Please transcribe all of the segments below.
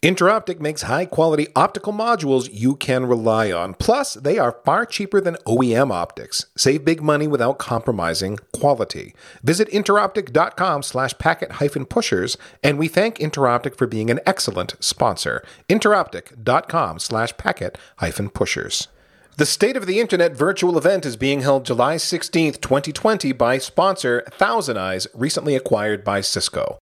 Interoptic makes high quality optical modules you can rely on. Plus, they are far cheaper than OEM optics. Save big money without compromising quality. Visit interoptic.com slash packet hyphen pushers, and we thank Interoptic for being an excellent sponsor. Interoptic.com slash packet hyphen pushers. The State of the Internet virtual event is being held July 16th, 2020 by sponsor ThousandEyes, recently acquired by Cisco.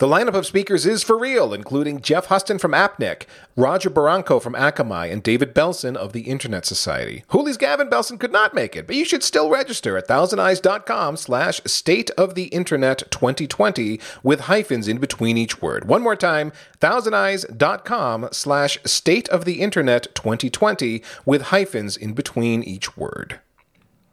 The lineup of speakers is for real, including Geoff Huston from APNIC, Roger Barranco from Akamai, and David Belson of the Internet Society. Hooli's Gavin Belson could not make it, but you should still register at thousandeyes.com slash state of the internet 2020 with hyphens in between each word. One more time, thousandeyes.com slash state of the internet 2020 with hyphens in between each word.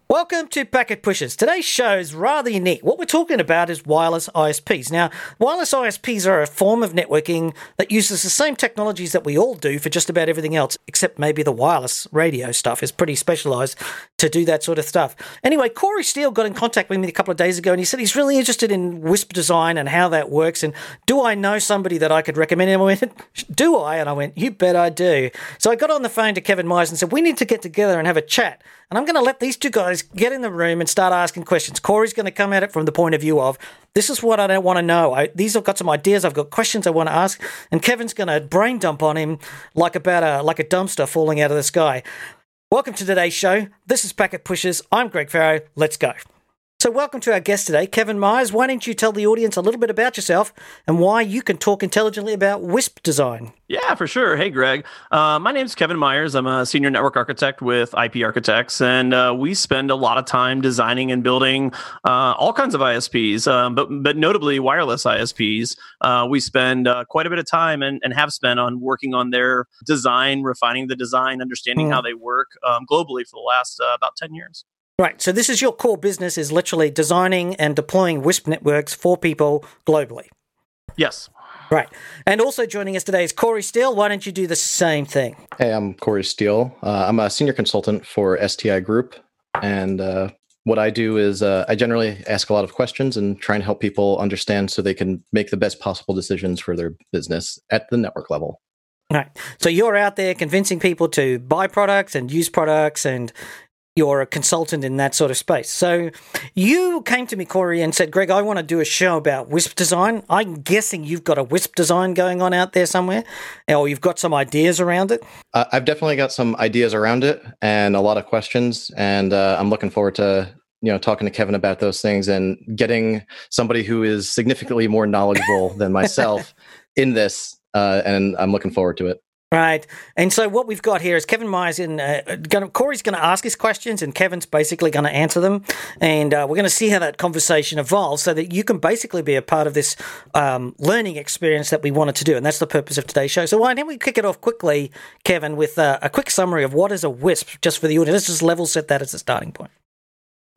Welcome to Packet Pushers. Today's show is rather unique. What we're talking about is wireless ISPs. Now, wireless ISPs are a form of networking that uses the same technologies that we all do for just about everything else, except maybe the wireless radio stuff is pretty specialized to do that sort of stuff. Anyway, Cory Steele got in contact with me a couple of days ago and he said he's really interested in WISP design and how that works. And do I know somebody that I could recommend? And I went, Do I? And I went, You bet I do. So I got on the phone to Kevin Myers and said, We need to get together and have a chat. And I'm going to let these two guys get in the room and start asking questions. Cory's going to come at it from the point of view of this is what I don't want to know. I, these I've got some ideas. I've got questions I want to ask, and Kevin's going to brain dump on him like about a uh, like a dumpster falling out of the sky. Welcome to today's show. This is Packet Pushers. I'm Greg Ferro. Let's go. So, welcome to our guest today, Kevin Myers. Why don't you tell the audience a little bit about yourself and why you can talk intelligently about WISP design? Yeah, for sure. Hey, Greg. Uh, my name is Kevin Myers. I'm a senior network architect with IP ArchiTechs, and uh, we spend a lot of time designing and building uh, all kinds of ISPs, um, but but notably wireless ISPs. Uh, we spend uh, quite a bit of time and, and have spent on working on their design, refining the design, understanding mm. how they work um, globally for the last uh, about ten years. Right. So this is your core business is literally designing and deploying WISP networks for people globally. Yes. Right. And also joining us today is Cory Steele. Why don't you do the same thing? Hey, I'm Cory Steele. Uh, I'm a senior consultant for STIGroup. And uh, what I do is uh, I generally ask a lot of questions and try and help people understand so they can make the best possible decisions for their business at the network level. Right. So you're out there convincing people to buy products and use products and you're a consultant in that sort of space. So you came to me, Cory, and said, Greg, I want to do a show about WISP design. I'm guessing you've got a WISP design going on out there somewhere, or you've got some ideas around it. Uh, I've definitely got some ideas around it and a lot of questions, and uh, I'm looking forward to you know talking to Kevin about those things and getting somebody who is significantly more knowledgeable than myself in this. Uh, and I'm looking forward to it. Right. And so what we've got here is Kevin Myers in uh, gonna, Cory's going to ask his questions and Kevin's basically going to answer them. And uh, we're going to see how that conversation evolves so that you can basically be a part of this um, learning experience that we wanted to do. And that's the purpose of today's show. So why don't we kick it off quickly, Kevin, with uh, a quick summary of what is a WISP just for the audience. Let's just level set that as a starting point.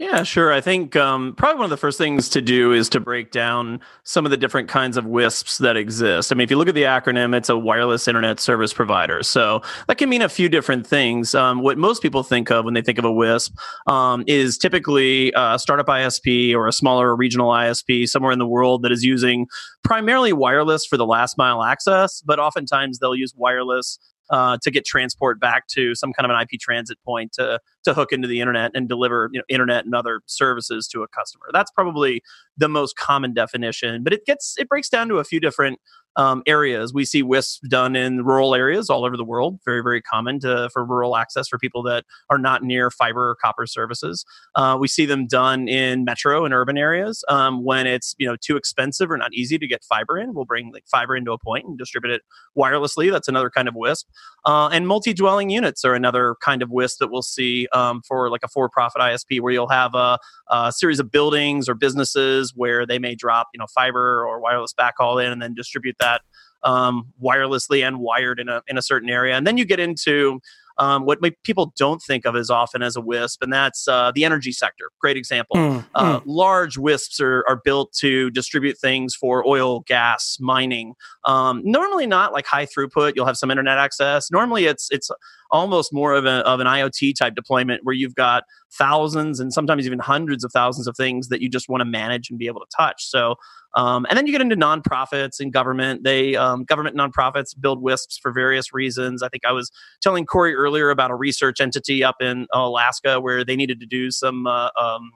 Yeah, sure. I think um, probably one of the first things to do is to break down some of the different kinds of WISPs that exist. I mean, if you look at the acronym, it's a wireless internet service provider. So that can mean a few different things. Um, what most people think of when they think of a WISP um, is typically a startup ISP or a smaller regional ISP somewhere in the world that is using primarily wireless for the last mile access, but oftentimes they'll use wireless uh, to get transport back to some kind of an IP transit point to to hook into the internet and deliver you know, internet and other services to a customer. That's probably the most common definition, but it gets it breaks down to a few different um, areas. We see WISP done in rural areas all over the world. Very, very common to, for rural access for people that are not near fiber or copper services. Uh, we see them done in metro and urban areas um, when it's you know too expensive or not easy to get fiber in. We'll bring like fiber into a point and distribute it wirelessly. That's another kind of WISP. Uh, and multi-dwelling units are another kind of WISP that we'll see um, for like a for-profit ISP where you'll have a, a series of buildings or businesses where they may drop you know fiber or wireless backhaul in and then distribute that um, wirelessly and wired in a in a certain area. And then you get into um, what people don't think of as often as a WISP, and that's uh, the energy sector. Great example. Mm, uh, mm. Large WISPs are, are built to distribute things for oil, gas, mining. Um, normally not like high throughput. You'll have some internet access. Normally it's it's almost more of, a, of an IoT type deployment where you've got thousands and sometimes even hundreds of thousands of things that you just want to manage and be able to touch. So Um, and then you get into nonprofits and government. They um, government nonprofits build WISPs for various reasons. I think I was telling Cory earlier about a research entity up in Alaska where they needed to do some. Uh, um,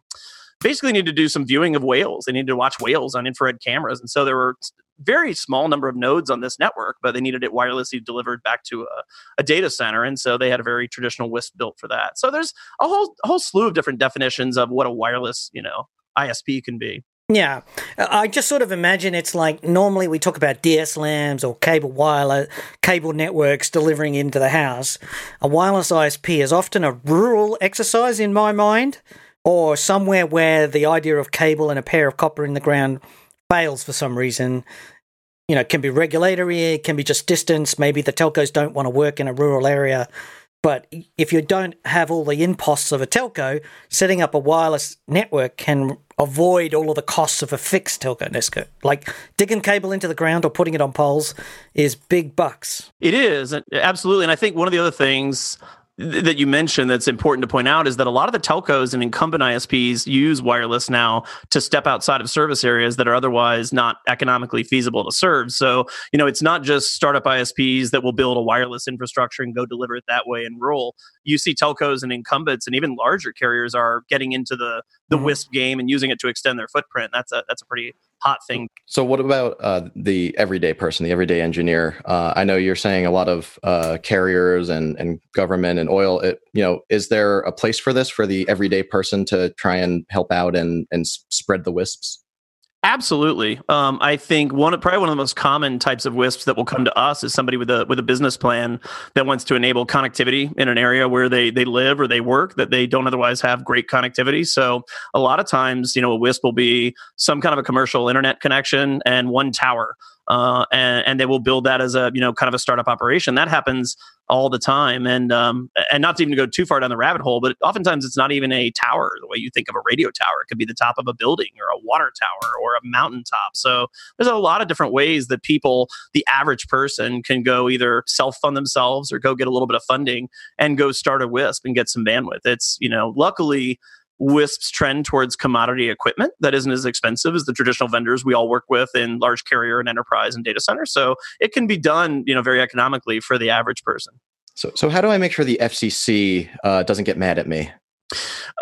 basically needed to do some viewing of whales. They needed to watch whales on infrared cameras. And so there were very small number of nodes on this network, but they needed it wirelessly delivered back to a, a, data center. And so they had a very traditional WISP built for that. So there's a whole a whole slew of different definitions of what a wireless, you know, ISP can be. Yeah, I just sort of imagine it's like normally we talk about DSLAMs or cable wireless cable networks delivering into the house. A wireless ISP is often a rural exercise in my mind, or somewhere where the idea of cable and a pair of copper in the ground fails for some reason. You know, it can be regulatory, it can be just distance. Maybe the telcos don't want to work in a rural area. But if you don't have all the imposts of a telco, setting up a wireless network can avoid all of the costs of a fixed telco network. Like digging cable into the ground or putting it on poles is big bucks. It is, absolutely. And I think one of the other things that you mentioned that's important to point out is that a lot of the telcos and incumbent ISPs use wireless now to step outside of service areas that are otherwise not economically feasible to serve. So, you know, it's not just startup ISPs that will build a wireless infrastructure and go deliver it that way in rural. You see telcos and incumbents and even larger carriers are getting into the the mm-hmm. WISP game and using it to extend their footprint. That's a that's a pretty hot thing. So, what about uh, the everyday person, the everyday engineer? Uh, I know you're saying a lot of uh, carriers and and government and oil. It, you know, is there a place for this for the everyday person to try and help out and and spread the wisps? Absolutely. Um, I think one probably one of the most common types of WISPs that will come to us is somebody with a with a business plan that wants to enable connectivity in an area where they they live or they work that they don't otherwise have great connectivity. So a lot of times, you know, a WISP will be some kind of a commercial internet connection and one tower uh, and, and they will build that as a you know kind of a startup operation. That happens all the time, and um, and not to even go too far down the rabbit hole, but oftentimes it's not even a tower the way you think of a radio tower. It could be the top of a building or a water tower or a mountaintop. So there's a lot of different ways that people, the average person, can go either self fund themselves or go get a little bit of funding and go start a WISP and get some bandwidth. It's you know luckily WISP's trend towards commodity equipment that isn't as expensive as the traditional vendors we all work with in large carrier and enterprise and data centers. So it can be done, you know, very economically for the average person. So, so how do I make sure the FCC uh, doesn't get mad at me?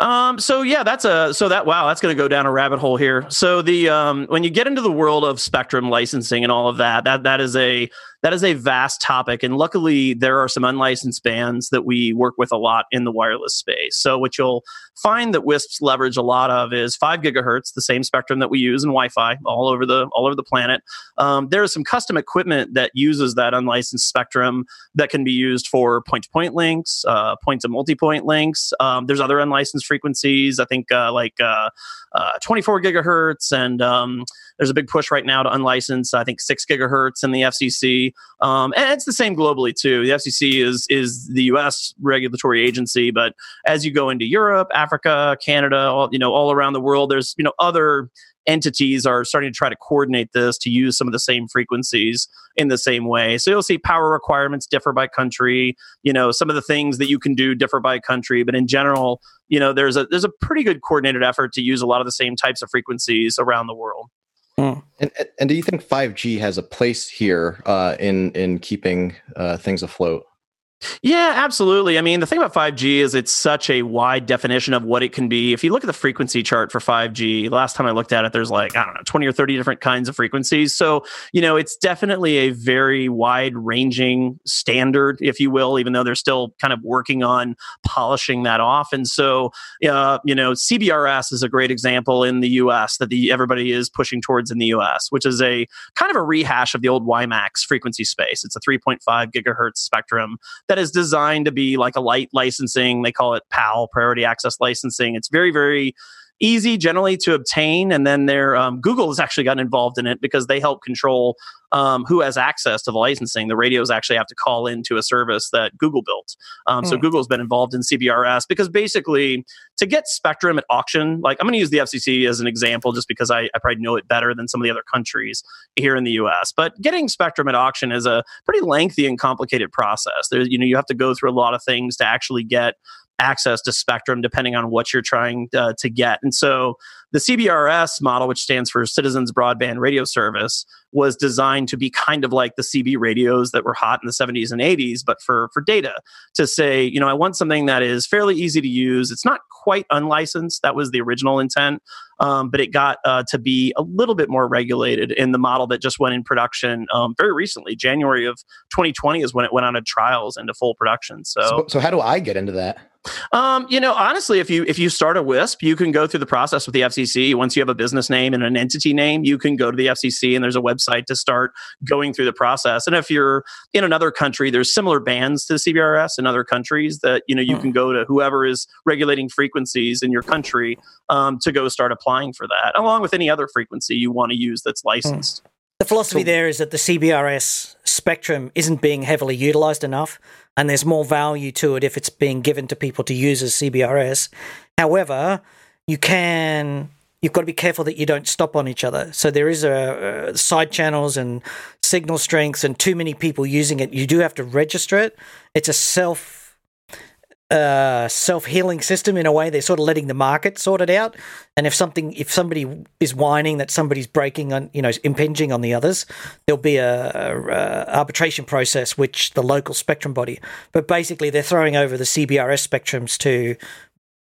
Um, so yeah, that's a so that wow, that's going to go down a rabbit hole here. So the um, when you get into the world of spectrum licensing and all of that, that that is a that is a vast topic. And luckily, there are some unlicensed bands that we work with a lot in the wireless space. So, what you'll find that WISPs leverage a lot of is five gigahertz, the same spectrum that we use in Wi-Fi all over the all over the planet. Um, there is some custom equipment that uses that unlicensed spectrum that can be used for point-to-point links, uh, point-to-multipoint links. Um, there's other unlicensed frequencies. I think uh, like uh, uh 24 gigahertz and um, there's a big push right now to unlicense, I think, six gigahertz in the FCC, um, and it's the same globally too. The FCC is is the U.S. regulatory agency, but as you go into Europe, Africa, Canada, all, you know, all around the world, there's you know other entities are starting to try to coordinate this to use some of the same frequencies in the same way. So you'll see power requirements differ by country. You know, some of the things that you can do differ by country, but in general, you know, there's a there's a pretty good coordinated effort to use a lot of the same types of frequencies around the world. Mm. And, and do you think 5G has a place here uh, in in keeping uh, things afloat? Yeah, absolutely. I mean, the thing about 5G is it's such a wide definition of what it can be. If you look at the frequency chart for 5G, last time I looked at it, there's like, I don't know, 20 or 30 different kinds of frequencies. So, you know, it's definitely a very wide ranging standard, if you will, even though they're still kind of working on polishing that off. And so, uh, you know, CBRS is a great example in the US that the everybody is pushing towards in the US, which is a kind of a rehash of the old WiMAX frequency space. It's a 3.5 gigahertz spectrum that is designed to be like a light licensing. They call it PAL, priority access licensing. It's very, very easy generally to obtain. And then their um, Google has actually gotten involved in it because they help control um, who has access to the licensing. The radios actually have to call into a service that Google built. Um, mm. So hmm. Google's been involved in CBRS because basically to get spectrum at auction, like I'm going to use the FCC as an example just because I, I probably know it better than some of the other countries here in the US. But getting spectrum at auction is a pretty lengthy and complicated process. There's, you know, you have to go through a lot of things to actually get access to spectrum depending on what you're trying uh, to get. And so the CBRS model, which stands for Citizens Broadband Radio Service, was designed to be kind of like the CB radios that were hot in the 70s and 80s, but for for data. To say, you know, I want something that is fairly easy to use. It's not quite unlicensed. That was the original intent, um, but it got uh, to be a little bit more regulated in the model that just went in production um, very recently. January of 2020 is when it went on to trials into full production. So, So, so how do I get into that? um, you know, honestly, if you if you start a WISP, you can go through the process with the FCC. Once you have a business name and an entity name, you can go to the FCC, and there's a website to start going through the process. And if you're in another country, there's similar bands to CBRS in other countries that you know you Hmm. can go to whoever is regulating frequencies in your country um, to go start applying for that, along with any other frequency you want to use that's licensed. The philosophy So- there is that the CBRS spectrum isn't being heavily utilized enough, and there's more value to it if it's being given to people to use as CBRS. However, you can you've got to be careful that you don't stop on each other. So there is a, uh side channels and signal strengths, and too many people using it. You do have to register it. It's a self uh, self healing system in a way. They're sort of letting the market sort it out. And if something, if somebody is whining that somebody's breaking on, you know, impinging on the others, there'll be a, a, a arbitration process, which the local spectrum body. But basically, they're throwing over the CBRS spectrums to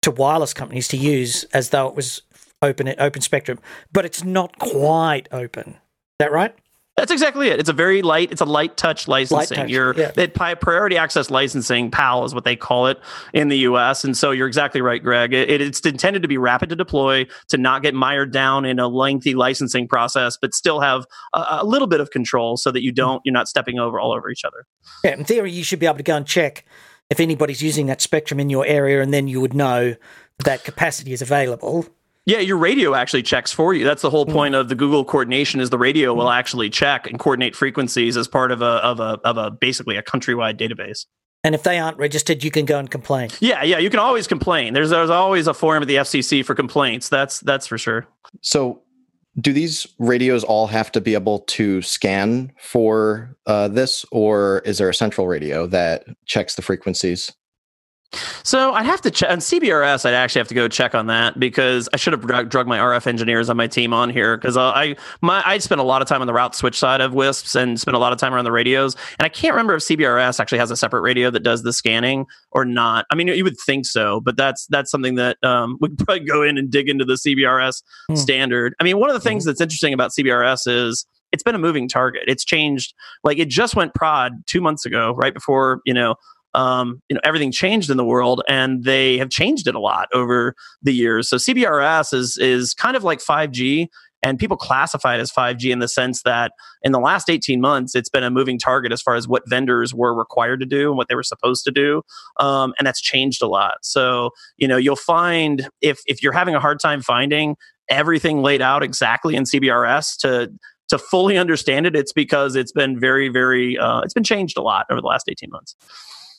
to wireless companies to use as though it was open open spectrum. But it's not quite open. Is that right? That's exactly it. It's a very light. It's a light touch licensing. touch, You're yeah. priority access licensing (PAL) is what they call it in the U.S. And so you're exactly right, Greg. It, it's intended to be rapid to deploy, to not get mired down in a lengthy licensing process, but still have a, a little bit of control so that you don't you're not stepping over all over each other. Yeah, in theory, you should be able to go and check if anybody's using that spectrum in your area, and then you would know that capacity is available. Yeah, your radio actually checks for you. That's the whole point of the Google coordination is the radio will mm-hmm. actually check and coordinate frequencies as part of a of a of a basically a countrywide database. And if they aren't registered, you can go and complain. Yeah, yeah, you can always complain. There's there's always a forum at the FCC for complaints. That's that's for sure. So, do these radios all have to be able to scan for uh, this, or is there a central radio that checks the frequencies? So I'd have to check on CBRS. I'd actually have to go check on that because I should have drug, drug my RF engineers on my team on here because I my I spent a lot of time on the route switch side of WISPs and spent a lot of time around the radios. And I can't remember if CBRS actually has a separate radio that does the scanning or not. I mean, you would think so, but that's that's something that um, we could probably go in and dig into the CBRS Hmm. standard. I mean, one of the things that's interesting about CBRS is it's been a moving target. It's changed. Like it just went prod two months ago, right before you know um, you know everything changed in the world and they have changed it a lot over the years. So cbrs is is kind of like 5g and people classify it as 5g in the sense that in the last 18 months it's been a moving target as far as what vendors were required to do and what they were supposed to do um, and that's changed a lot. So you know you'll find if if you're having a hard time finding everything laid out exactly in cbrs to to fully understand it it's because it's been very very uh, it's been changed a lot over the last 18 months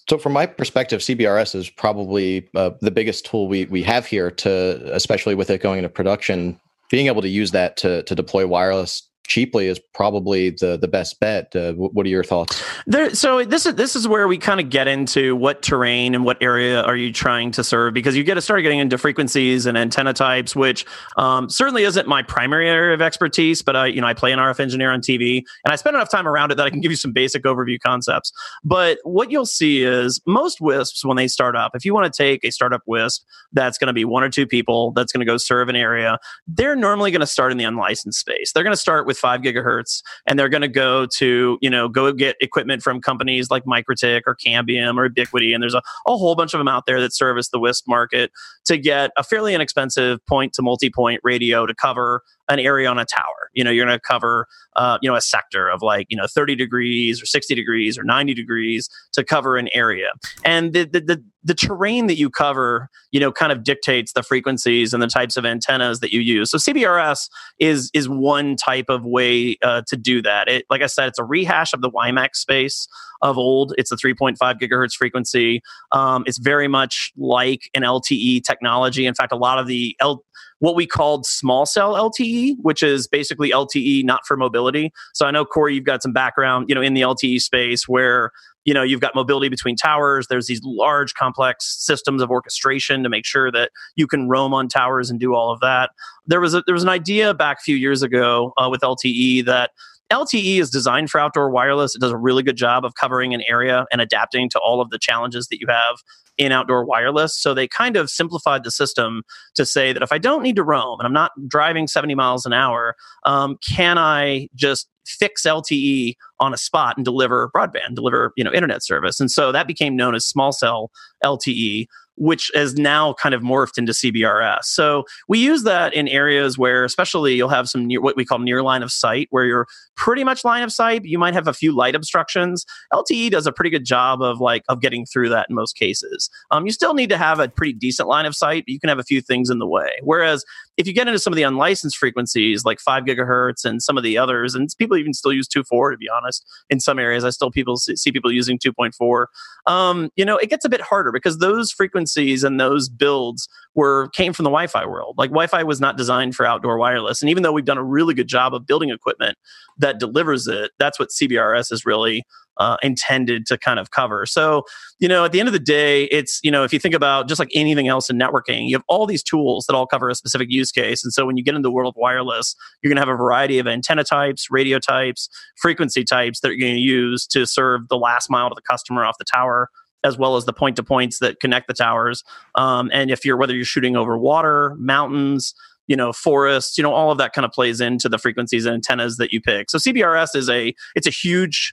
So, from my perspective, CBRS is probably uh, the biggest tool we we have here to, especially with it going into production. Being able to use that to to deploy wireless cheaply is probably the the best bet. Uh, what are your thoughts? There, so this is this is where we kind of get into what terrain and what area are you trying to serve because you get to start getting into frequencies and antenna types, which um, certainly isn't my primary area of expertise. But I, you know, I play an RF engineer on TV, and I spend enough time around it that I can give you some basic overview concepts. But what you'll see is most WISPs when they start up, if you want to take a startup WISP that's going to be one or two people that's going to go serve an area, they're normally going to start in the unlicensed space. They're going to start with five gigahertz and they're going to go to you know go get equipment from companies like MikroTik or Cambium or Ubiquiti, and there's a, a whole bunch of them out there that service the WISP market to get a fairly inexpensive point to multi-point radio to cover an area on a tower. You know, you're going to cover uh, you know a sector of like you know 30 degrees or 60 degrees or 90 degrees to cover an area, and the the the, the terrain that you cover, you know, kind of dictates the frequencies and the types of antennas that you use. So CBRS is is one type of way uh, to do that. It, like I said, it's a rehash of the WiMAX space of old. It's a 3.5 gigahertz frequency. Um, it's very much like an LTE technology. In fact, a lot of the L what we called small cell LTE, which is basically LTE not for mobility. So I know Cory, you've got some background, you know, in the LTE space where you know you've got mobility between towers there's these large complex systems of orchestration to make sure that you can roam on towers and do all of that there was a, there was an idea back a few years ago uh, with lte that LTE is designed for outdoor wireless. It does a really good job of covering an area and adapting to all of the challenges that you have in outdoor wireless. So they kind of simplified the system to say that if I don't need to roam and I'm not driving 70 miles an hour, um, can I just fix LTE on a spot and deliver broadband, deliver you know internet service? And so that became known as small cell LTE which has now kind of morphed into CBRS. So we use that in areas where, especially, you'll have some near, what we call near line of sight, where you're pretty much line of sight. You might have a few light obstructions. LTE does a pretty good job of like of getting through that in most cases. Um, you still need to have a pretty decent line of sight, but you can have a few things in the way. Whereas if you get into some of the unlicensed frequencies like five gigahertz and some of the others, and people even still use 2.4 to be honest, in some areas, I still people see people using 2.4. Um, you know, it gets a bit harder because those frequencies and those builds were came from the Wi-Fi world. Like Wi-Fi was not designed for outdoor wireless, and even though we've done a really good job of building equipment that delivers it, that's what CBRS is really uh, intended to kind of cover. So, you know, at the end of the day, it's, you know, if you think about just like anything else in networking, you have all these tools that all cover a specific use case. And so when you get into the world of wireless, you're going to have a variety of antenna types, radio types, frequency types that you're going to use to serve the last mile to the customer off the tower as well as the point to points that connect the towers. Um, and if you're whether you're shooting over water, mountains, you know forests you know all of that kind of plays into the frequencies and antennas that you pick so cbrs is a it's a huge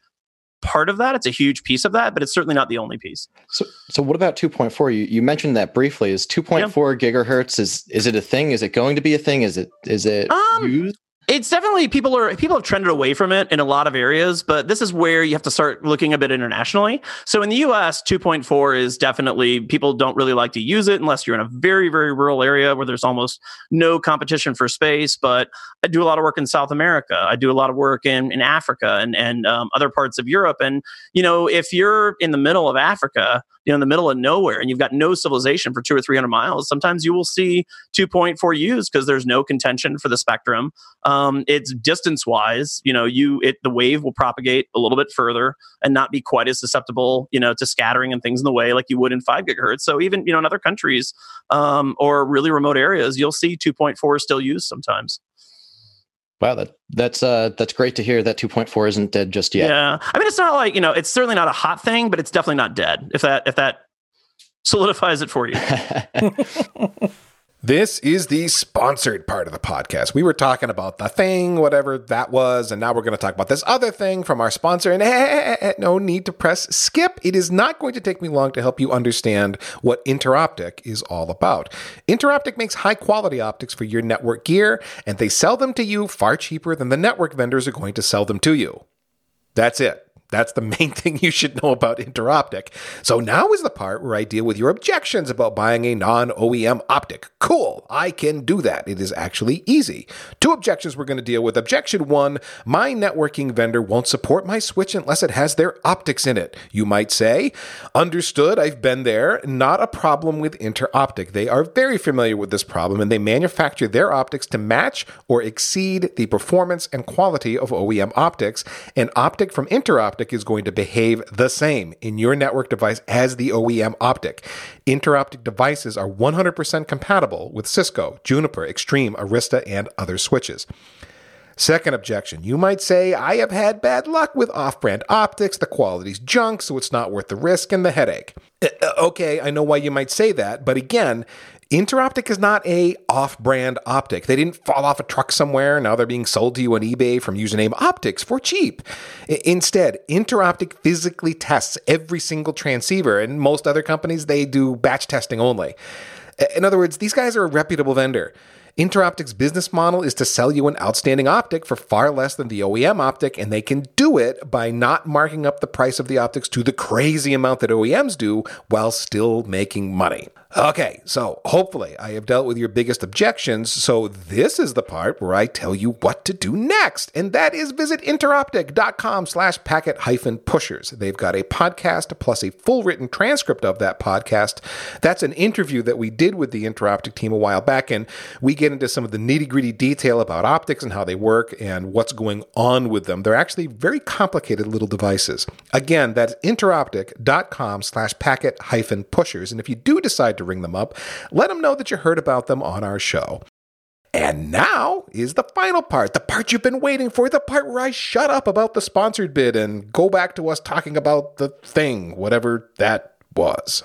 part of that. It's a huge piece of that, but it's certainly not the only piece. So, so what about 2.4? You, you mentioned that briefly. Is 2.4 yeah. gigahertz is is it a thing? Is it going to be a thing? Is it is it um, used? It's definitely people are people have trended away from it in a lot of areas, but this is where you have to start looking a bit internationally. So in the US, 2.4 is definitely people don't really like to use it unless you're in a very very rural area where there's almost no competition for space. But I do a lot of work in South America. I do a lot of work in in Africa and and um, other parts of Europe. And you know, if you're in the middle of Africa, you know, in the middle of nowhere and you've got no civilization for two or three hundred miles, sometimes you will see 2.4 used because there's no contention for the spectrum. Um, it's distance wise, you know, you it the wave will propagate a little bit further and not be quite as susceptible, you know, to scattering and things in the way like you would in five gigahertz. So even you know in other countries um, or really remote areas, you'll see 2.4 still used sometimes. Wow, that that's uh that's great to hear that 2.4 isn't dead just yet. Yeah. I mean it's not like, you know, it's certainly not a hot thing, but it's definitely not dead. If that if that solidifies it for you. This is the sponsored part of the podcast. We were talking about the thing, whatever that was, and now we're going to talk about this other thing from our sponsor. And hey, no need to press skip. It is not going to take me long to help you understand what Interoptic is all about. Interoptic makes high quality optics for your network gear, and they sell them to you far cheaper than the network vendors are going to sell them to you. That's it. That's the main thing you should know about Interoptic. So now is the part where I deal with your objections about buying a non OEM optic. Cool, I can do that. It is actually easy. Two objections we're going to deal with. Objection one my networking vendor won't support my switch unless it has their optics in it. You might say, understood, I've been there. Not a problem with Interoptic. They are very familiar with this problem and they manufacture their optics to match or exceed the performance and quality of OEM optics. An optic from Interoptic optic is going to behave the same in your network device as the OEM optic. Interoptic devices are 100% compatible with Cisco, Juniper, Extreme, Arista, and other switches. Second objection, you might say, I have had bad luck with off brand optics, the quality's junk, so it's not worth the risk and the headache. Uh, uh, okay, I know why you might say that, but again, Interoptic is not a off-brand optic. They didn't fall off a truck somewhere. Now they're being sold to you on eBay from username optics for cheap. Instead, Interoptic physically tests every single transceiver, and most other companies they do batch testing only. In other words, these guys are a reputable vendor. Interoptic's business model is to sell you an outstanding optic for far less than the OEM optic, and they can do it by not marking up the price of the optics to the crazy amount that OEMs do while still making money. Okay, so hopefully I have dealt with your biggest objections. So this is the part where I tell you what to do next, and that is visit interoptic.com slash packet hyphen pushers. They've got a podcast plus a full written transcript of that podcast. That's an interview that we did with the Interoptic team a while back, and we get into some of the nitty gritty detail about optics and how they work and what's going on with them. They're actually very complicated little devices. Again, that's interoptic.com slash packet hyphen pushers. And if you do decide to ring them up, let them know that you heard about them on our show. And now is the final part, the part you've been waiting for, the part where I shut up about the sponsored bid and go back to us talking about the thing, whatever that was.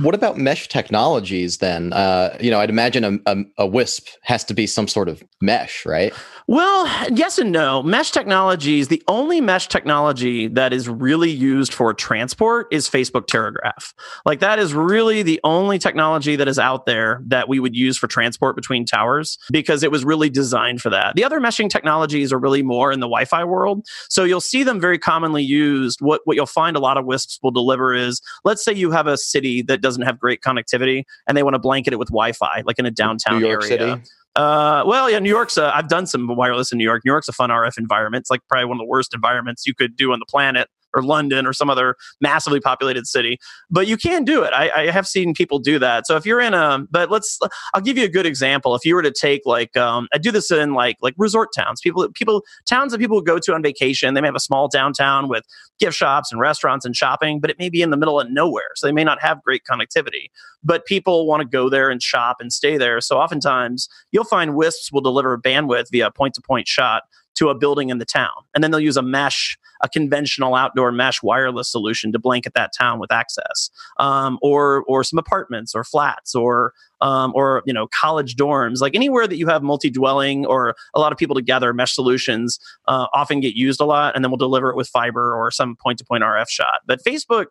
What about mesh technologies then? Uh, you know, I'd imagine a, a, a, WISP has to be some sort of mesh, right? Well, yes and no. Mesh technologies, the only mesh technology that is really used for transport is Facebook Terragraph. Like that is really the only technology that is out there that we would use for transport between towers because it was really designed for that. The other meshing technologies are really more in the Wi-Fi world. So you'll see them very commonly used. What what you'll find a lot of WISPs will deliver is let's say you have a city that doesn't have great connectivity and they want to blanket it with Wi-Fi, like in a downtown area. City. Uh, well, yeah, New York's. Uh, I've done some wireless in New York. New York's a fun RF environment. It's like probably one of the worst environments you could do on the planet or London or some other massively populated city. But you can do it. I, I, have seen people do that. So if you're in a, but let's, I'll give you a good example. If you were to take like, um, I do this in like like resort towns. People, people, towns that people go to on vacation. They may have a small downtown with gift shops and restaurants and shopping, but it may be in the middle of nowhere, so they may not have great connectivity. But people want to go there and shop and stay there. So oftentimes you'll find WISPs will deliver bandwidth via point to point shot to a building in the town. And then they'll use a mesh, a conventional outdoor mesh wireless solution to blanket that town with access, um, or or some apartments or flats or um, or you know college dorms, like anywhere that you have multi-dwelling or a lot of people together. Mesh solutions uh, often get used a lot, and then we'll deliver it with fiber or some point-to-point RF shot. But Facebook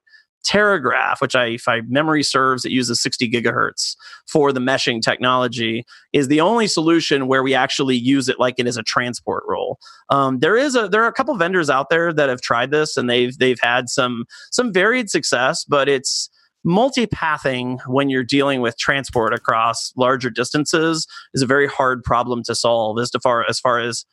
Terragraph, which I, if I memory serves, it uses 60 gigahertz for the meshing technology, is the only solution where we actually use it like it is a transport role. Um, there is a there are a couple vendors out there that have tried this and they've they've had some some varied success, but it's multipathing when you're dealing with transport across larger distances is a very hard problem to solve as far as far as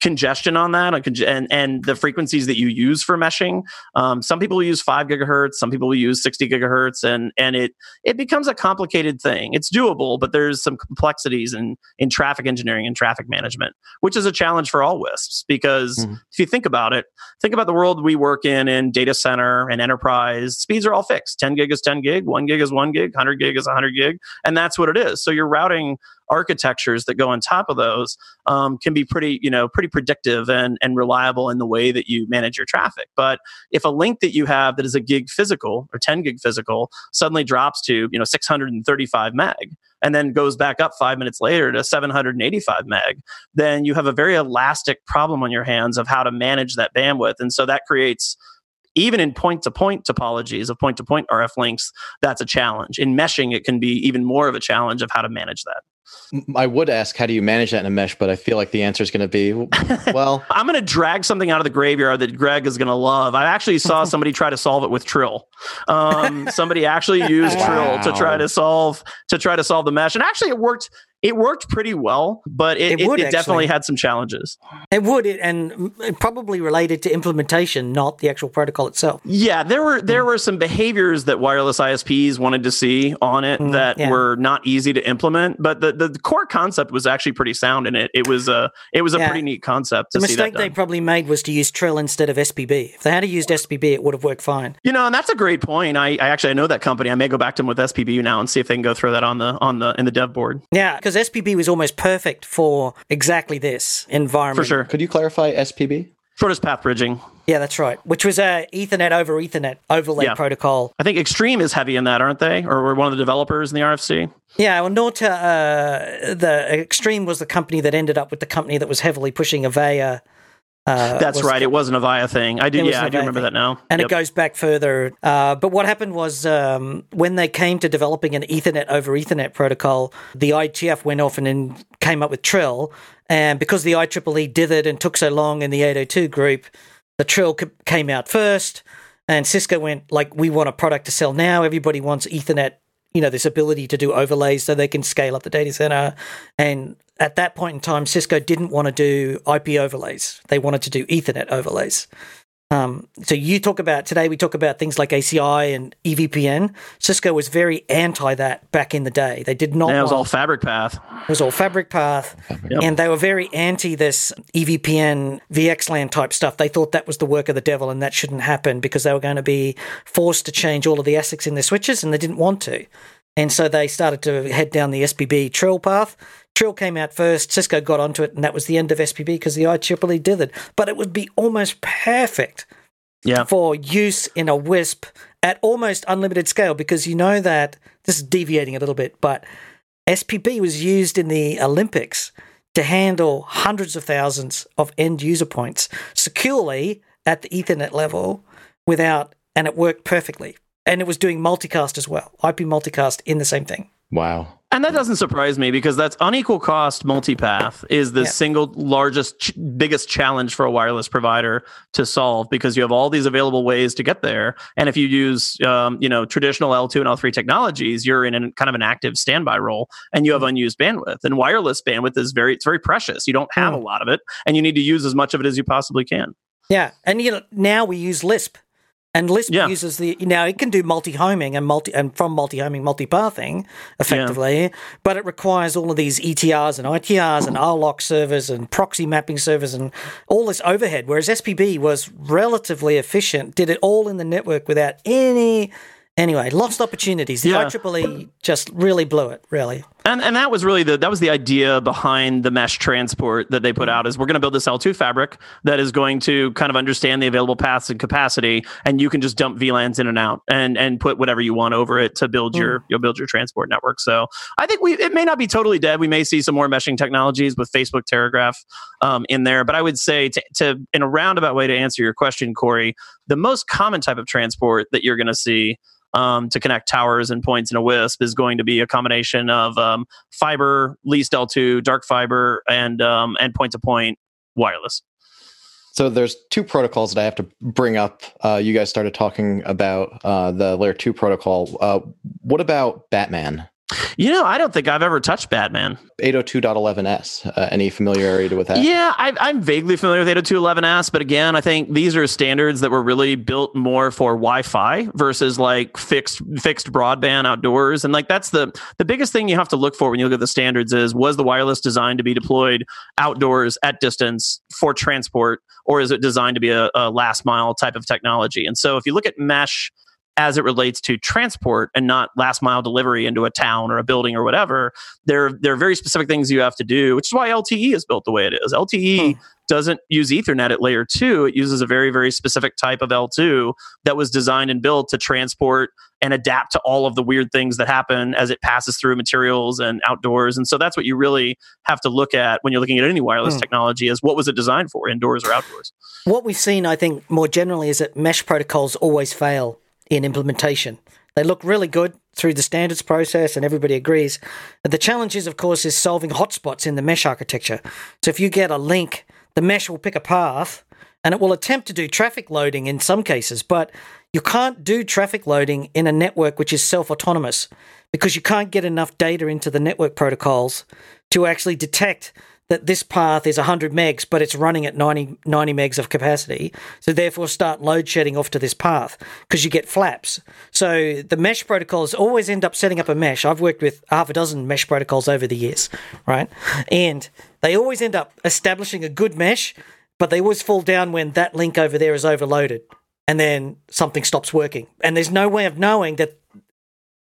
congestion on that and and the frequencies that you use for meshing. Um, some people use 5 gigahertz some people use 60 gigahertz and and it it becomes a complicated thing. It's doable but there's some complexities in in traffic engineering and traffic management which is a challenge for all wisps because mm-hmm. if you think about it think about the world we work in in data center and enterprise speeds are all fixed. 10 gig is 10 gig 1 gig is 1 gig 100 gig is 100 gig and that's what it is. So you're routing architectures that go on top of those um, can be pretty, you know, pretty predictive and, and reliable in the way that you manage your traffic. But if a link that you have that is a gig physical or 10 gig physical suddenly drops to, you know, 635 meg, and then goes back up five minutes later to 785 meg, then you have a very elastic problem on your hands of how to manage that bandwidth. And so that creates even in point to point topologies of point to point RF links, that's a challenge. In meshing, it can be even more of a challenge of how to manage that. I would ask, how do you manage that in a mesh? But I feel like the answer is going to be, well, I'm going to drag something out of the graveyard that Greg is going to love. I actually saw somebody try to solve it with Trill. Um, somebody actually used wow. Trill to try to solve to try to solve the mesh, and actually it worked it worked pretty well, but it, it, it, it definitely had some challenges. It would, it, and probably related to implementation, not the actual protocol itself. Yeah, there were there mm. were some behaviors that wireless ISPs wanted to see on it mm, that yeah. were not easy to implement, but the, the, the, core concept was actually pretty sound in it. It was a it was a yeah. pretty neat concept. the mistake they probably made was to use Trill instead of SPB. If they had used SPB, it would have worked fine. You know, and that's a great point. I, I actually I know that company. I may go back to them with SPB now and see if they can go throw that on the on the in the dev board. Yeah because SPB was almost perfect for exactly this environment. For sure. Could you clarify SPB? Shortest path bridging. Yeah, that's right. Which was a Ethernet over Ethernet overlay yeah. protocol. I think Extreme is heavy in that, aren't they? Or were one of the developers in the RFC? Yeah, well, Nortel, uh, the Extreme was the company that ended up with the company that was heavily pushing Avaya uh, That's right. The, it wasn't a Avaya thing. I do. Yeah, I do remember thing. that now. And yep. it goes back further. Uh, but what happened was um, when they came to developing an Ethernet over Ethernet protocol, the IETF went off and then came up with Trill. And because the IEEE dithered and took so long in the 802 group, the Trill came out first. And Cisco went like, we want a product to sell now. Everybody wants Ethernet you know this ability to do overlays so they can scale up the data center and at that point in time, Cisco didn't want to do IP overlays. They wanted to do Ethernet overlays. Um, so you talk about today. We talk about things like ACI and EVPN. Cisco was very anti that back in the day. They did not. Yeah, it was want- all FabricPath. it was all FabricPath, Yep. and they were very anti this EVPN, VXLAN type stuff. They thought that was the work of the devil, and that shouldn't happen because they were going to be forced to change all of the ASICs in their switches, and they didn't want to. And so they started to head down the SPB Trill path. Trill came out first. Cisco got onto it, and that was the end of SPB because the IEEE did it. But it would be almost perfect Yeah. for use in a WISP at almost unlimited scale because you know that this is deviating a little bit, but SPB was used in the Olympics to handle hundreds of thousands of end user points securely at the Ethernet level without, and it worked perfectly. And it was doing multicast as well, IP multicast in the same thing. Wow. And that doesn't surprise me because that's unequal cost multipath is the Yeah. single largest, ch- biggest challenge for a wireless provider to solve because you have all these available ways to get there. And if you use, um, you know, traditional L2 and L3 technologies, you're in a, kind of an active standby role and you have unused bandwidth. And wireless bandwidth is very, it's very precious. You don't have a lot of it and you need to use as much of it as you possibly can. Yeah, and you know now we use Lisp, and Lisp Yeah. uses the now it can do multi-homing and multi and from multi-homing multi-pathing effectively, but it requires all of these ETRs and ITRs and RLOC servers and proxy mapping servers and all this overhead. Whereas SPB was relatively efficient, did it all in the network without any. Anyway, lost opportunities. The Yeah. IEEE just really blew it. Really. And and that was really the that was the idea behind the mesh transport that they put out is we're going to build this L2 fabric that is going to kind of understand the available paths and capacity, and you can just dump VLANs in and out and and put whatever you want over it to build your you'll build your transport network. So I think we it may not be totally dead. We may see some more meshing technologies with Facebook Terragraph um, in there, but I would say to, to in a roundabout way to answer your question, Cory, the most common type of transport that you're going to see um, to connect towers and points in a WISP is going to be a combination of um, fiber, leased L2, dark fiber, and um, and point to point wireless. So there's two protocols that I have to bring up. Uh, you guys started talking about uh, the layer two protocol. Uh, what about Batman? You know, I don't think I've ever touched Batman. 802.11s. Uh, any familiarity with that? Yeah, I, I'm vaguely familiar with 802.11s, but again, I think these are standards that were really built more for Wi-Fi versus like fixed fixed broadband outdoors. And like that's the the biggest thing you have to look for when you look at the standards is was the wireless designed to be deployed outdoors at distance for transport, or is it designed to be a, a last mile type of technology? And so if you look at mesh as it relates to transport and not last mile delivery into a town or a building or whatever, there, there are very specific things you have to do, which is why LTE is built the way it is. LTE doesn't use Ethernet at layer two. It uses a very, very specific type of L2 that was designed and built to transport and adapt to all of the weird things that happen as it passes through materials and outdoors. And so that's what you really have to look at when you're looking at any wireless Hmm. technology is what was it designed for, indoors or outdoors? What we've seen, I think, more generally is that mesh protocols always fail in implementation. They look really good through the standards process, and everybody agrees. But the challenge is, of course, is solving hotspots in the mesh architecture. So if you get a link, the mesh will pick a path, and it will attempt to do traffic loading in some cases, but you can't do traffic loading in a network which is self autonomous because you can't get enough data into the network protocols to actually detect that this path is 100 megs, but it's running at 90, 90 megs of capacity. So therefore start load shedding off to this path because you get flaps. So the mesh protocols always end up setting up a mesh. I've worked with half a dozen mesh protocols over the years, right? And they always end up establishing a good mesh, but they always fall down when that link over there is overloaded and then something stops working. And there's no way of knowing that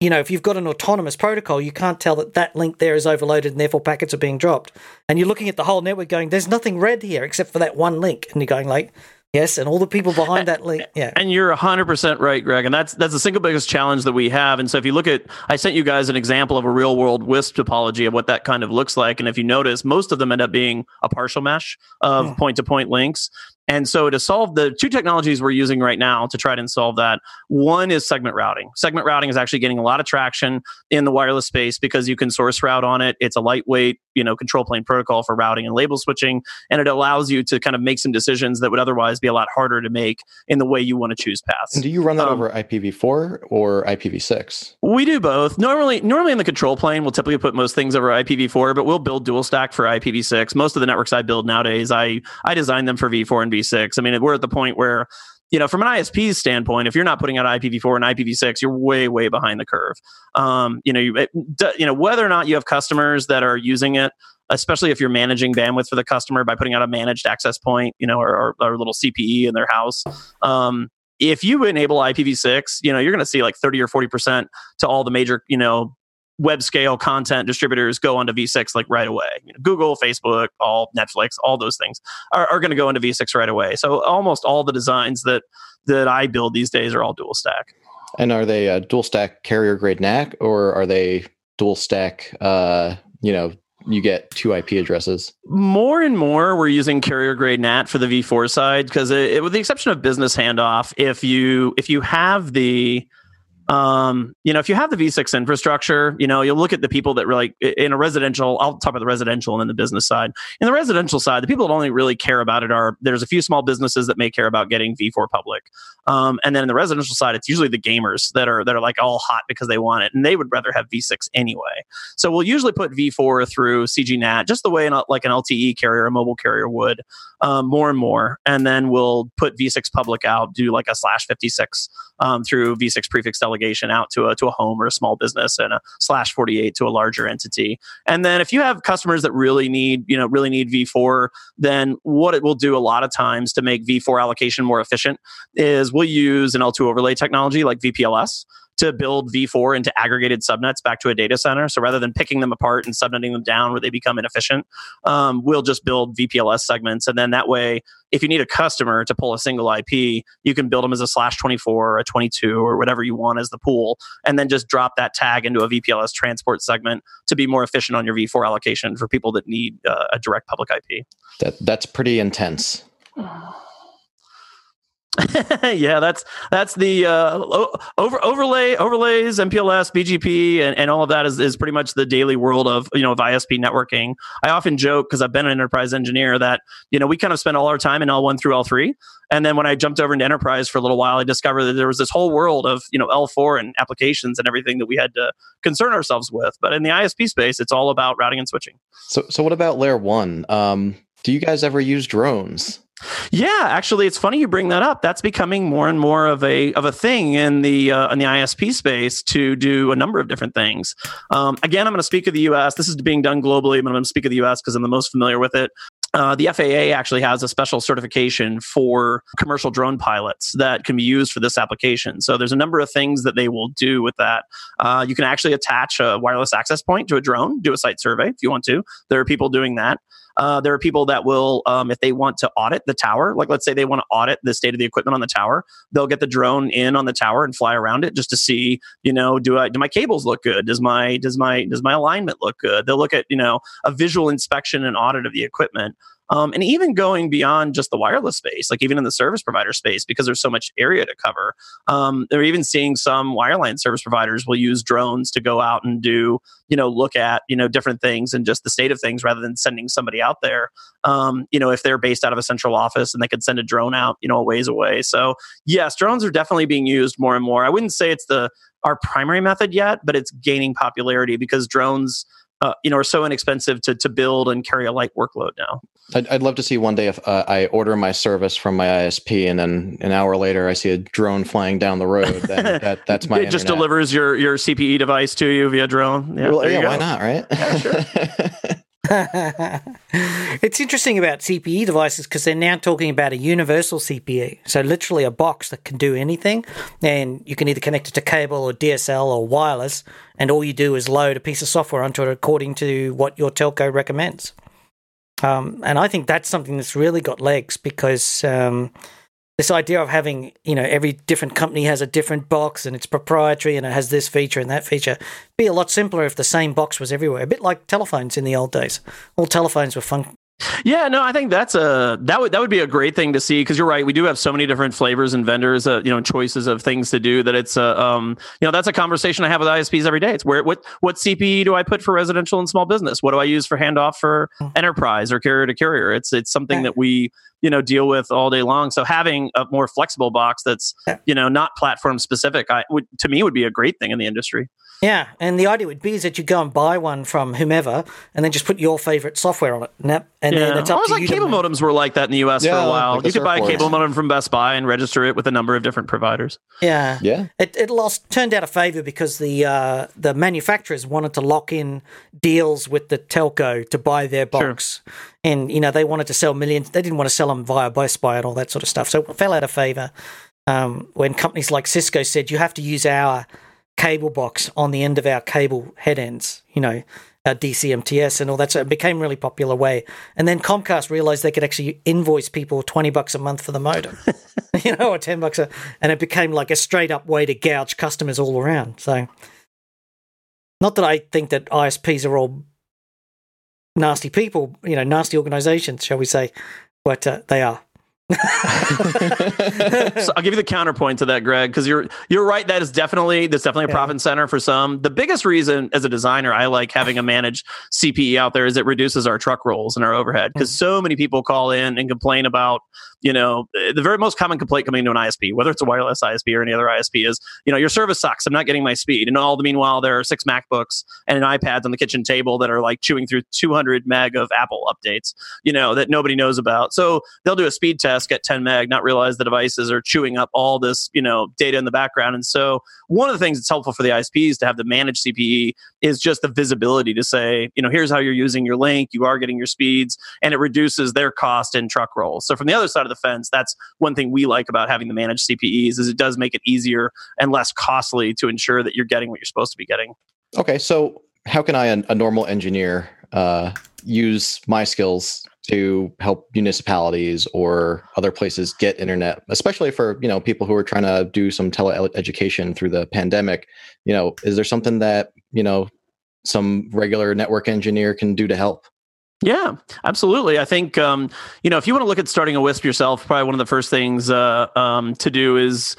you know, if you've got an autonomous protocol, you can't tell that that link there is overloaded and therefore packets are being dropped. And you're looking at the whole network going, there's nothing red here except for that one link. And you're going like, yes, and all the people behind that link. Yeah. And you're 100% right, Greg. And that's that's the single biggest challenge that we have. And so if you look at, I sent you guys an example of a real world WISP topology of what that kind of looks like. And if you notice, most of them end up being a partial mesh of point to point links. And so to solve the two technologies we're using right now to try to solve that, one is segment routing. Segment routing is actually getting a lot of traction in the wireless space because you can source route on it. It's a lightweight, you know, control plane protocol for routing and label switching, and it allows you to kind of make some decisions that would otherwise be a lot harder to make in the way you want to choose paths. And do you run that Um, over IPv4 or IPv6? We do both. Normally, normally in the control plane, we'll typically put most things over IPv4, but we'll build dual stack for IPv6. Most of the networks I build nowadays, I I design them for V4 and V6. I mean, we're at the point where you know, from an ISP standpoint, if you're not putting out IPv4 and IPv6, you're way, way behind the curve. Um, you know, you, it, you know, whether or not you have customers that are using it, especially if you're managing bandwidth for the customer by putting out a managed access point, you know, or, or, or a little CPE in their house. Um, if you enable IPv6, you know, you're going to see like 30 or 40% to all the major, you know, web scale content distributors go onto V6 like right away. You know, Google, Facebook, all Netflix, all those things are, are going to go into V6 right away. So almost all the designs that that I build these days are all dual stack. And are they a dual stack carrier grade NAT or are they dual stack? Uh, you know, you get two IP addresses. More and more, we're using carrier grade NAT for the V4 side because, with the exception of business handoff, if you if you have the um, you know, if you have the V6 infrastructure, you know, you'll look at the people that really in a residential, I'll talk about the residential and then the business side. In the residential side, the people that only really care about it are there's a few small businesses that may care about getting V4 public. Um, and then in the residential side, it's usually the gamers that are that are like all hot because they want it and they would rather have V6 anyway. So we'll usually put V4 through CGNAT just the way an, like an LTE carrier, a mobile carrier would, um, more and more. And then we'll put V6 public out, do like a slash 56 um, through V6 prefix delegation out to a to a home or a small business and a slash 48 to a larger entity. And then if you have customers that really need, you know, really need V4, then what it will do a lot of times to make V4 allocation more efficient is we'll use an L2 overlay technology like VPLS to build V4 into aggregated subnets back to a data center. So rather than picking them apart and subnetting them down where they become inefficient, um, we'll just build VPLS segments. And then that way, if you need a customer to pull a single IP, you can build them as a slash 24 or a 22 or whatever you want as the pool, and then just drop that tag into a VPLS transport segment to be more efficient on your V4 allocation for people that need uh, a direct public IP. That, that's pretty intense. yeah, that's that's the uh, over overlay overlays, MPLS, BGP, and, and all of that is, is pretty much the daily world of you know of ISP networking. I often joke because I've been an enterprise engineer that you know we kind of spend all our time in L1 through L3, and then when I jumped over into enterprise for a little while, I discovered that there was this whole world of you know L4 and applications and everything that we had to concern ourselves with. But in the ISP space, it's all about routing and switching. So so what about layer one? Um, do you guys ever use drones? Yeah, actually, it's funny you bring that up. That's becoming more and more of a of a thing in the uh, in the ISP space to do a number of different things. Um, again, I'm going to speak of the U.S. This is being done globally, but I'm going to speak of the U.S. because I'm the most familiar with it. Uh, the FAA actually has a special certification for commercial drone pilots that can be used for this application. So there's a number of things that they will do with that. Uh, you can actually attach a wireless access point to a drone, do a site survey if you want to. There are people doing that. Uh, there are people that will, um, if they want to audit the tower, like let's say they want to audit the state of the equipment on the tower, they'll get the drone in on the tower and fly around it just to see, you know, do I do my cables look good? Does my does my does my alignment look good? They'll look at you know a visual inspection and audit of the equipment. Um, and even going beyond just the wireless space, like even in the service provider space, because there's so much area to cover. Um, they're even seeing some wireline service providers will use drones to go out and do, you know, look at, you know, different things and just the state of things rather than sending somebody out there. Um, you know, if they're based out of a central office and they could send a drone out, you know, a ways away. So yes, drones are definitely being used more and more. I wouldn't say it's the our primary method yet, but it's gaining popularity because drones uh, you know, are so inexpensive to to build and carry a light workload now. I'd, I'd love to see one day if uh, I order my service from my ISP and then an hour later I see a drone flying down the road. Then that, that's my. it just delivers your your CPE device to you via drone. Yeah, well, yeah why not? Right? Yeah, sure. it's interesting about CPE devices because they're now talking about a universal CPE. So, literally a box that can do anything. And you can either connect it to cable or DSL or wireless. And all you do is load a piece of software onto it according to what your telco recommends. Um, and I think that's something that's really got legs because um, this idea of having you know every different company has a different box and it's proprietary and it has this feature and that feature be a lot simpler if the same box was everywhere a bit like telephones in the old days all telephones were fun yeah, no, I think that's a that would that would be a great thing to see because you're right. We do have so many different flavors and vendors, uh, you know, choices of things to do that it's a uh, um, you know, that's a conversation I have with ISPs every day. It's where what what CPE do I put for residential and small business? What do I use for handoff for hmm. enterprise or carrier to carrier? It's it's something that we you know deal with all day long. So having a more flexible box that's you know not platform specific, I would to me would be a great thing in the industry. Yeah, and the idea would be is that you go and buy one from whomever, and then just put your favorite software on it, and, that, and yeah. then it's up Almost to like you. cable to modems were like that in the U.S. Yeah, for a while. like you could buy a cable modem from Best Buy and register it with a number of different providers. Yeah, Yeah. It, it lost turned out a favor because the uh, the manufacturers wanted to lock in deals with the telco to buy their box, and you know they wanted to sell millions. They didn't want to sell them via Best Buy and all that sort of stuff. So it fell out of favor um, when companies like Cisco said you have to use our cable box on the end of our cable head ends. You know. Our DCMTS and all that, so it became a really popular way. And then Comcast realized they could actually invoice people twenty bucks a month for the modem, you know, or ten bucks a, and it became like a straight up way to gouge customers all around. So, not that I think that ISPs are all nasty people, you know, nasty organizations, shall we say, but uh, they are. So I'll give you the counterpoint to that, Greg, because you're you're right. That is definitely that's definitely a Yeah. profit center for some. The biggest reason, as a designer, I like having a managed CPE out there is it reduces our truck rolls and our overhead because Mm. so many people call in and complain about you know the very most common complaint coming to an ISP, whether it's a wireless ISP or any other ISP, is you know your service sucks. I'm not getting my speed, and all the meanwhile there are six MacBooks and an iPads on the kitchen table that are like chewing through 200 meg of Apple updates, you know that nobody knows about. So they'll do a speed test, get 10 meg, not realize the devices are chewing up all this, you know, data in the background. And so one of the things that's helpful for the ISPs to have the managed CPE is just the visibility to say, you know, here's how you're using your link, you are getting your speeds, and it reduces their cost and truck rolls. So from the other side of the fence, that's one thing we like about having the managed CPEs is it does make it easier and less costly to ensure that you're getting what you're supposed to be getting. Okay, so how can I, a normal engineer, uh, use my skills to help municipalities or other places get internet, especially for you know people who are trying to do some tele education through the pandemic? You know, is there something that you know some regular network engineer can do to help? Yeah, absolutely. I think um, you know if you want to look at starting a Wisp yourself, probably one of the first things uh, um, to do is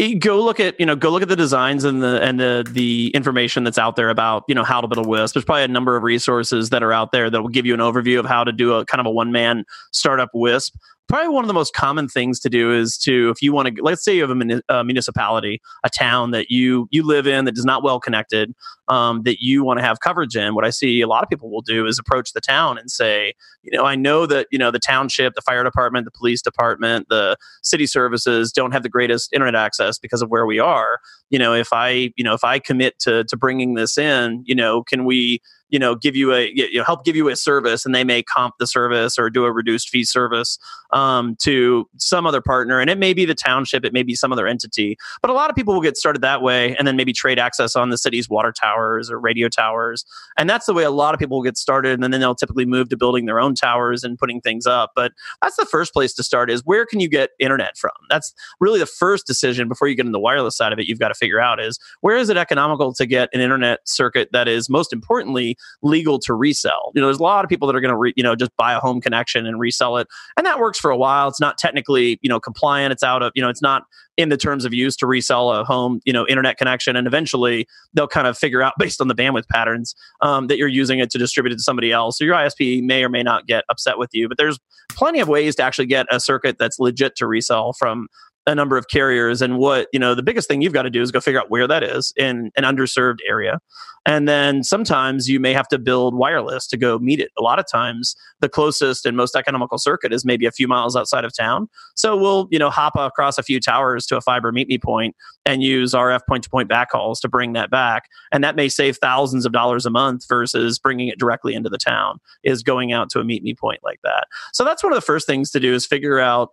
Eh, go look at you know go look at the designs and the and the the information that's out there about you know how to build a Wisp. There's probably a number of resources that are out there that will give you an overview of how to do a kind of a one man startup Wisp. Probably one of the most common things to do is to if you want to let's say you have a, muni- a municipality, a town that you you live in that is not well connected, um, that you want to have coverage in. What I see a lot of people will do is approach the town and say, you know, I know that you know the township, the fire department, the police department, the city services don't have the greatest internet access because of where we are. You know, if I you know if I commit to to bringing this in, you know, can we you know give you a you know, help give you a service and they may comp the service or do a reduced fee service um, to some other partner. And it may be the township it may be some other entity but a lot of people will get started that way and then maybe trade access on the city's water towers or radio towers. And that's the way a lot of people will get started and then they'll typically move to building their own towers and putting things up. But that's the first place to start is where can you get internet from? That's really the first decision before you get in the wireless side of it you've got to figure out is where is it economical to get an internet circuit that is most importantly legal to resell. You know there's a lot of people that are going to re- you know just buy a home connection and resell it and that works for a while. It's not technically you know compliant. It's out of you know it's not in the terms of use to resell a home you know internet connection and eventually they'll kind of figure out based on the bandwidth patterns um, that you're using it to distribute it to somebody else. So your isp may or may not get upset with you but there's plenty of ways to actually get a circuit that's legit to resell from a number of carriers and what you know the biggest thing you've got to do is go figure out where that is in an underserved area. And then sometimes you may have to build wireless to go meet it. A lot of times the closest and most economical circuit is maybe a few miles outside of town. So we'll you know hop across a few towers to a fiber meet me point and use rf point to point backhauls to bring that back. And that may save thousands of dollars a month versus bringing it directly into the town is going out to a meet me point like that. So that's one of the first things to do is figure out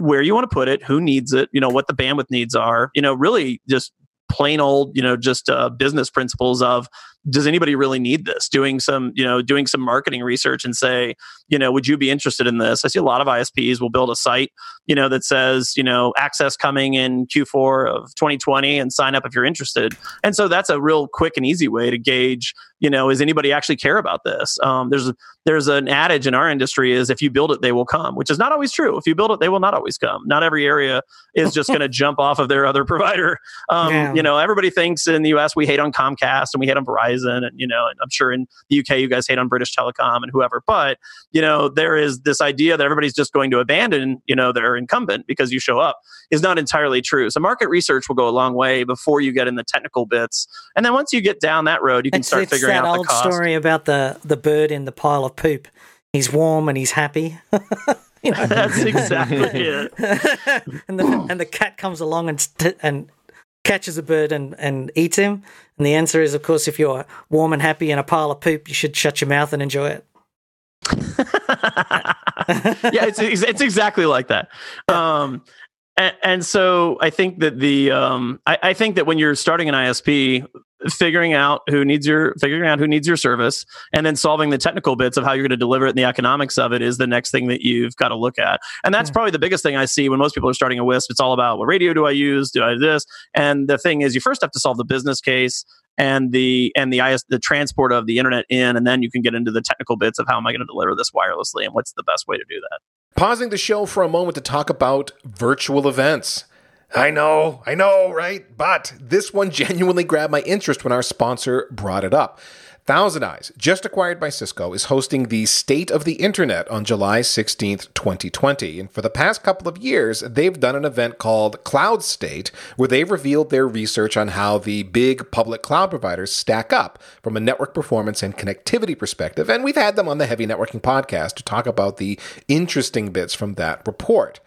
where you want to put it, who needs it, you know, what the bandwidth needs are, you know, really just plain old, you know, just uh, business principles of does anybody really need this? Doing some, you know, doing some marketing research and say, you know, would you be interested in this? I see a lot of ISPs will build a site, you know, that says, you know, access coming in Q4 of 2020 and sign up if you're interested. And so that's a real quick and easy way to gauge, you know, is anybody actually care about this? Um, there's there's an adage in our industry is if you build it, they will come, which is not always true. If you build it, they will not always come. Not every area is just going to jump off of their other provider. Um, yeah. You know, everybody thinks in the U.S. we hate on Comcast and we hate on Verizon, and you know, and I'm sure in the UK you guys hate on British Telecom and whoever. But you know, there is this idea that everybody's just going to abandon you know their incumbent because you show up is not entirely true. So market research will go a long way before you get in the technical bits, and then once you get down that road, you can start figuring that old story about the the bird in the pile of poop. He's warm and he's happy. you know? That's exactly it. and the and the cat comes along and st- and catches a bird and, and eats him. And the answer is, of course, if you're warm and happy in a pile of poop, you should shut your mouth and enjoy it. yeah, it's it's exactly like that. Um, and, and, so I think that the um, I, I, think that when you're starting an ISP, figuring out who needs your figuring out who needs your service, and then solving the technical bits of how you're going to deliver it and the economics of it is the next thing that you've got to look at. And that's probably the biggest thing I see when most people are starting a WISP. It's all about what radio do I use? Do I do this? And the thing is, you first have to solve the business case and the and the IS, the transport of the internet in, and then you can get into the technical bits of how am I going to deliver this wirelessly and what's the best way to do that. Pausing the show for a moment to talk about virtual events. I know, I know, right? But this one genuinely grabbed my interest when our sponsor brought it up. ThousandEyes, just acquired by Cisco, is hosting the State of the Internet on July 16th, 2020. And for the past couple of years, they've done an event called Cloud State, where they've revealed their research on how the big public cloud providers stack up from a network performance and connectivity perspective. And we've had them on the Heavy Networking podcast to talk about the interesting bits from that report.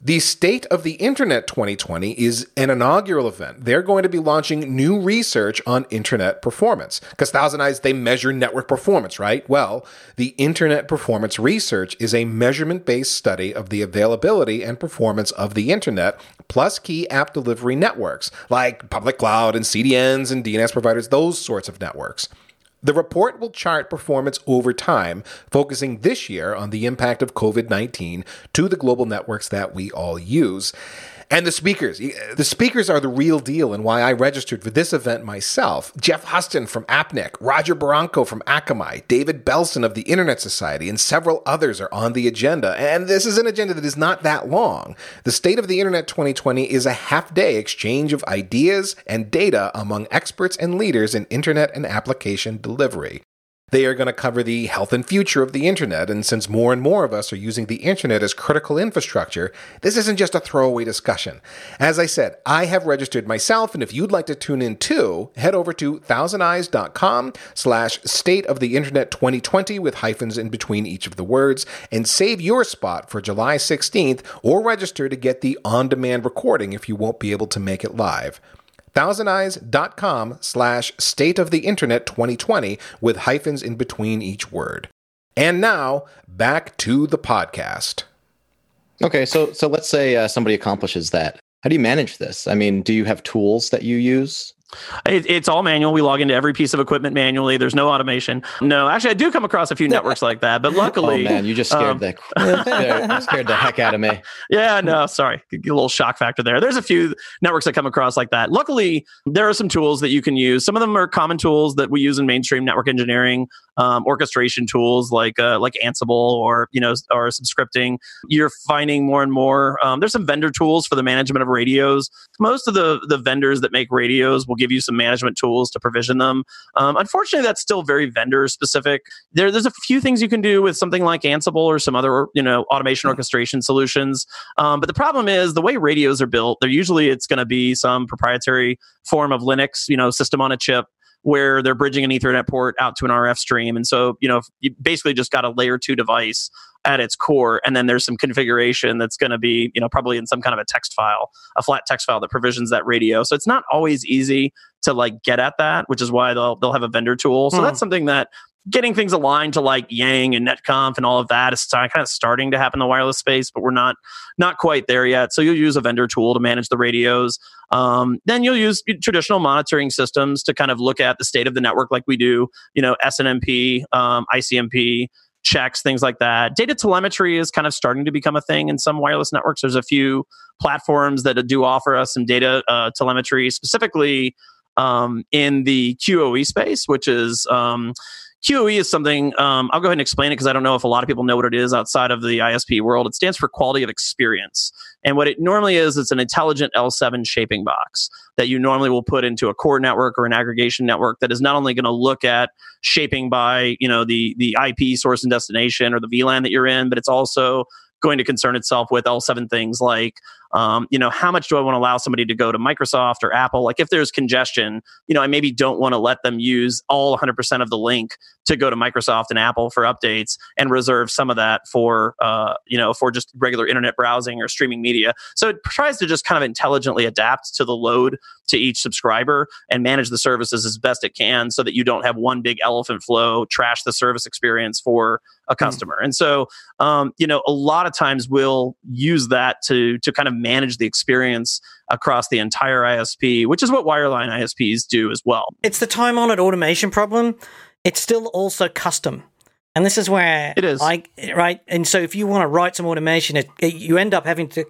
The State of the Internet 2020 is an inaugural event. They're going to be launching new research on internet performance. Because ThousandEyes, they measure network performance, right? Well, the Internet Performance Research is a measurement based study of the availability and performance of the Internet, plus key app delivery networks like public cloud and CDNs and DNS providers, those sorts of networks. The report will chart performance over time, focusing this year on the impact of COVID 19 to the global networks that we all use. And the speakers. Uh, the speakers are the real deal and why I registered for this event myself. Geoff Huston from APNIC, Roger Barranco from Akamai, David Belson of the Internet Society, and several others are on the agenda. And this is an agenda that is not that long. The State of the Internet 2020 is a half day exchange of ideas and data among experts and leaders in Internet and application delivery. They are going to cover the health and future of the internet, and since more and more of us are using the internet as critical infrastructure, this isn't just a throwaway discussion. As I said, I have registered myself, and if you'd like to tune in too, head over to thousandeyes.com slash state of the internet 2020 with hyphens in between each of the words, and save your spot for July 16th, or register to get the on-demand recording if you won't be able to make it live thousandeyes.com slash state of the internet 2020 with hyphens in between each word. And now back to the podcast. Okay, so so let's say uh, somebody accomplishes that. How do you manage this? I mean, do you have tools that you use? It, it's all manual. We log into every piece of equipment manually. There's no automation. No, actually, I do come across a few networks like that, but luckily, oh man, you just scared um, the scared, scared the heck out of me. Yeah, no, sorry, a little shock factor there. There's a few networks that come across like that. Luckily, there are some tools that you can use. Some of them are common tools that we use in mainstream network engineering, um, orchestration tools like uh, like Ansible or you know or some scripting. You're finding more and more. Um, there's some vendor tools for the management of radios. Most of the the vendors that make radios will give you some management tools to provision them. Um, unfortunately, that's still very vendor specific. There, there's a few things you can do with something like Ansible or some other, you know, automation orchestration solutions. Um, but the problem is the way radios are built. They're usually it's going to be some proprietary form of Linux, you know, system on a chip where they're bridging an Ethernet port out to an RF stream. And so, you know, you basically just got a layer two device at its core. And then there's some configuration that's going to be, you know, probably in some kind of a text file, a flat text file that provisions that radio. So it's not always easy to like get at that, which is why they'll they'll have a vendor tool. So mm. that's something that getting things aligned to like Yang and Netconf and all of that is kind of starting to happen in the wireless space, but we're not not quite there yet. So you'll use a vendor tool to manage the radios. Um, then you'll use traditional monitoring systems to kind of look at the state of the network, like we do. You know, SNMP, um, ICMP checks, things like that. Data telemetry is kind of starting to become a thing in some wireless networks. There's a few platforms that do offer us some data uh, telemetry, specifically um, in the QoE space, which is um, QoE is something, um, I'll go ahead and explain it because I don't know if a lot of people know what it is outside of the ISP world. It stands for quality of experience. And what it normally is, it's an intelligent L7 shaping box that you normally will put into a core network or an aggregation network that is not only going to look at shaping by, you know, the, the IP source and destination or the VLAN that you're in, but it's also going to concern itself with L7 things like um, you know, how much do I want to allow somebody to go to Microsoft or Apple? Like if there's congestion, you know, I maybe don't want to let them use all 100% of the link to go to Microsoft and Apple for updates and reserve some of that for, uh, you know, for just regular internet browsing or streaming media. So it tries to just kind of intelligently adapt to the load to each subscriber and manage the services as best it can so that you don't have one big elephant flow trash the service experience for a hmm. customer. Mm. And so, um, you know, a lot of times we'll use that to to kind of manage the experience across the entire ISP, which is what wireline ISPs do as well. It's the time honored automation problem. It's still also custom. And this is where it is. I, right. And so if you want to write some automation, it, it, you end up having to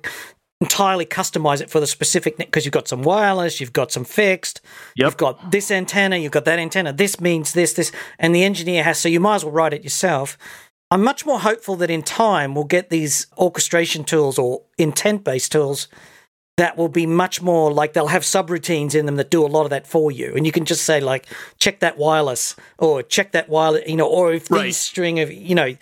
entirely customize it for the specific because you've got some wireless, you've got some fixed, yep. you've got this antenna, you've got that antenna. This means this, this, and the engineer has. So you might as well write it yourself. I'm much more hopeful that in time we'll get these orchestration tools or intent based tools that will be much more like they'll have subroutines in them that do a lot of that for you. And you can just say, like, check that wireless or check that wireless, you know, or if right. these string of, you know,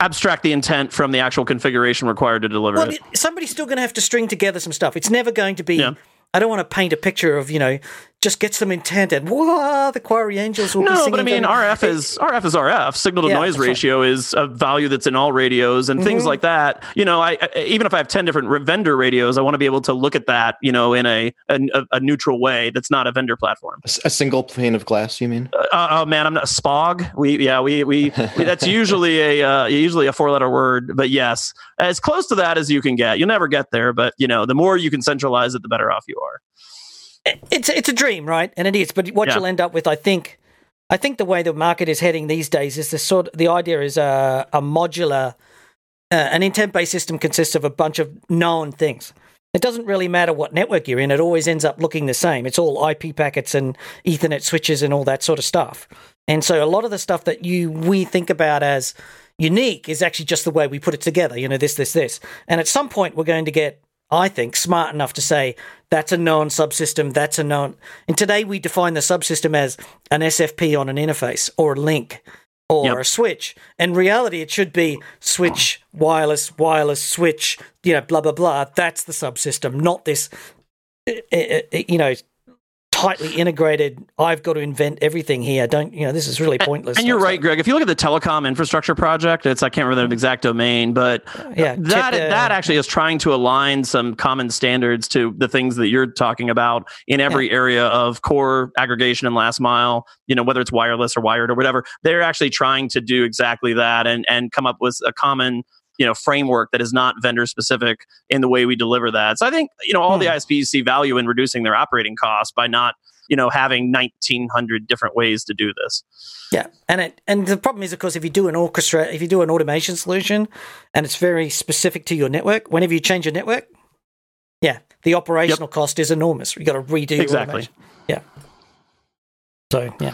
abstract the intent from the actual configuration required to deliver well, it. Somebody's still going to have to string together some stuff. It's never going to be. Yeah. I don't want to paint a picture of you know just gets some intent and whoa, the Quarry Angels will no, be but I mean, RF is RF is RF. Signal to yeah, noise ratio right. is a value that's in all radios and mm-hmm. things like that. You know, I, I, even if I have ten different vendor radios, I want to be able to look at that, you know, in a a, a neutral way that's not a vendor platform. A, single pane of glass, you mean? Uh, uh, oh man, I'm not SPOG. We yeah, we we, we that's usually a uh, usually a four letter word, but yes, as close to that as you can get. You'll never get there, but you know, the more you can centralize it, the better off you are it's it's a dream, right? And it is. But what yeah. you'll end up with, I think, I think the way the market is heading these days is the sort. The idea is a a modular, uh, an intent based system consists of a bunch of known things. It doesn't really matter what network you're in; it always ends up looking the same. It's all IP packets and Ethernet switches and all that sort of stuff. And so, a lot of the stuff that you we think about as unique is actually just the way we put it together. You know, this, this, this. And at some point, we're going to get I think, smart enough to say that's a known subsystem, that's a known. And today we define the subsystem as an SFP on an interface or a link or yep. a switch. In reality, it should be switch, wireless, wireless, switch, you know, blah, blah, blah. That's the subsystem, not this, eh, eh, eh, you know, tightly integrated. I've got to invent everything here. Don't you know? This is really pointless. And, and you're right, Greg. If you look at the telecom infrastructure project, it's I can't remember the exact domain, but yeah, that the, that actually is trying to align some common standards to the things that you're talking about in every yeah. area of core aggregation and last mile. You know, whether it's wireless or wired or whatever, they're actually trying to do exactly that and and come up with a common you know framework that is not vendor specific in the way we deliver that. So I think you know all hmm. the ISPs see value in reducing their operating costs by not you know having 1900 different ways to do this yeah and it and the problem is of course if you do an orchestra if you do an automation solution and it's very specific to your network whenever you change your network yeah the operational yep. cost is enormous you got to redo exactly automation. yeah so yeah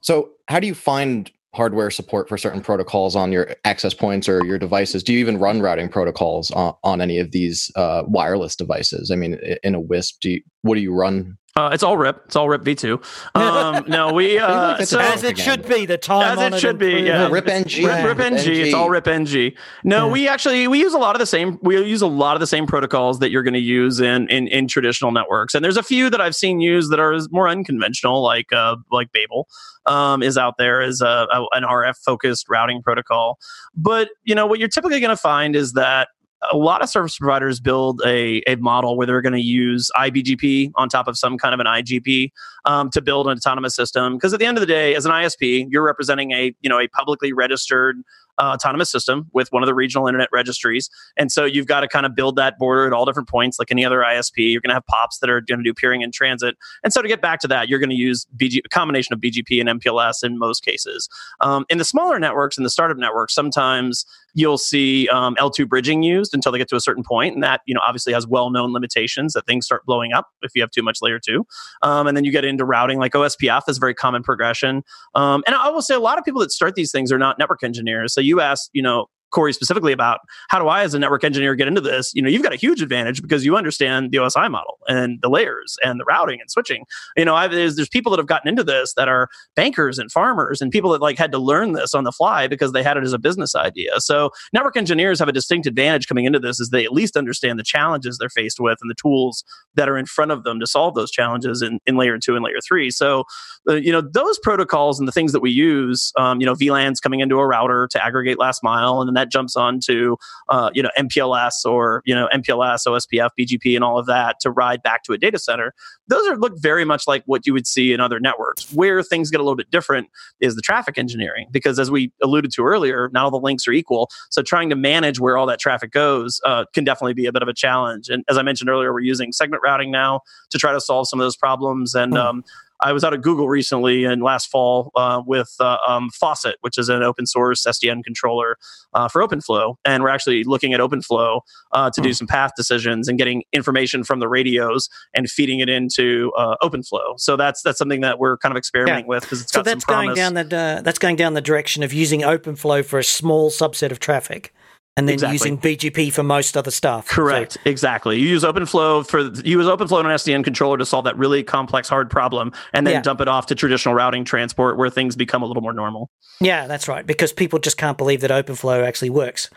so how do you find hardware support for certain protocols on your access points or your devices? Do you even run routing protocols on, on any of these uh, wireless devices? I mean, in a WISP, do you, what do you run uh, it's all RIP. It's all RIP v2. Um, no, we uh, so, as it should be. The time as it should be. Yeah, RIP NG. RIP, RIP NG. It's all RIP NG. No, yeah. we actually we use a lot of the same. We use a lot of the same protocols that you're going to use in, in in traditional networks. And there's a few that I've seen used that are more unconventional, like uh, like Babel um, is out there as a, a an RF focused routing protocol. But you know what you're typically going to find is that a lot of service providers build a, a model where they're going to use IBGP on top of some kind of an IGP um, to build an autonomous system. Because at the end of the day, as an ISP, you're representing a you know a publicly registered uh, autonomous system with one of the regional internet registries, and so you've got to kind of build that border at all different points, like any other ISP. You're going to have POPs that are going to do peering in transit, and so to get back to that, you're going to use BG, a combination of BGP and MPLS in most cases. Um, in the smaller networks, in the startup networks, sometimes you'll see um, L2 bridging used until they get to a certain point, and that you know obviously has well-known limitations that things start blowing up if you have too much layer two. Um, and then you get into routing like OSPF is a very common progression. Um, and I will say a lot of people that start these things are not network engineers. So you ask, you know, Cory specifically about how do I, as a network engineer, get into this? You know, you've got a huge advantage because you understand the OSI model and the layers and the routing and switching. You know, there's, there's people that have gotten into this that are bankers and farmers and people that like had to learn this on the fly because they had it as a business idea. So network engineers have a distinct advantage coming into this is they at least understand the challenges they're faced with and the tools that are in front of them to solve those challenges in, in layer two and layer three. So, uh, you know, those protocols and the things that we use, um, you know, VLANs coming into a router to aggregate last mile and then that jumps on to uh, you know MPLS or you know MPLS, OSPF, BGP, and all of that to ride back to a data center. Those are look very much like what you would see in other networks. Where things get a little bit different is the traffic engineering because as we alluded to earlier, not all the links are equal. So trying to manage where all that traffic goes uh, can definitely be a bit of a challenge. And as I mentioned earlier, we're using segment routing now to try to solve some of those problems. And mm. um, I was out at Google recently and last fall uh, with uh, um, Faucet, which is an open source SDN controller uh, for OpenFlow, and we're actually looking at OpenFlow uh, to mm. do hmm. some path decisions and getting information from the radios and feeding it into uh, OpenFlow. So that's that's something that we're kind of experimenting yeah. with because it's so got that's some going down the that's going down the direction of using OpenFlow for a small subset of traffic and then exactly. using BGP for most other stuff. Correct. So. Exactly. You use OpenFlow for you use OpenFlow and an SDN controller to solve that really complex, hard problem, and then yeah. dump it off to traditional routing transport where things become a little more normal. Yeah, that's right. Because people just can't believe that OpenFlow actually works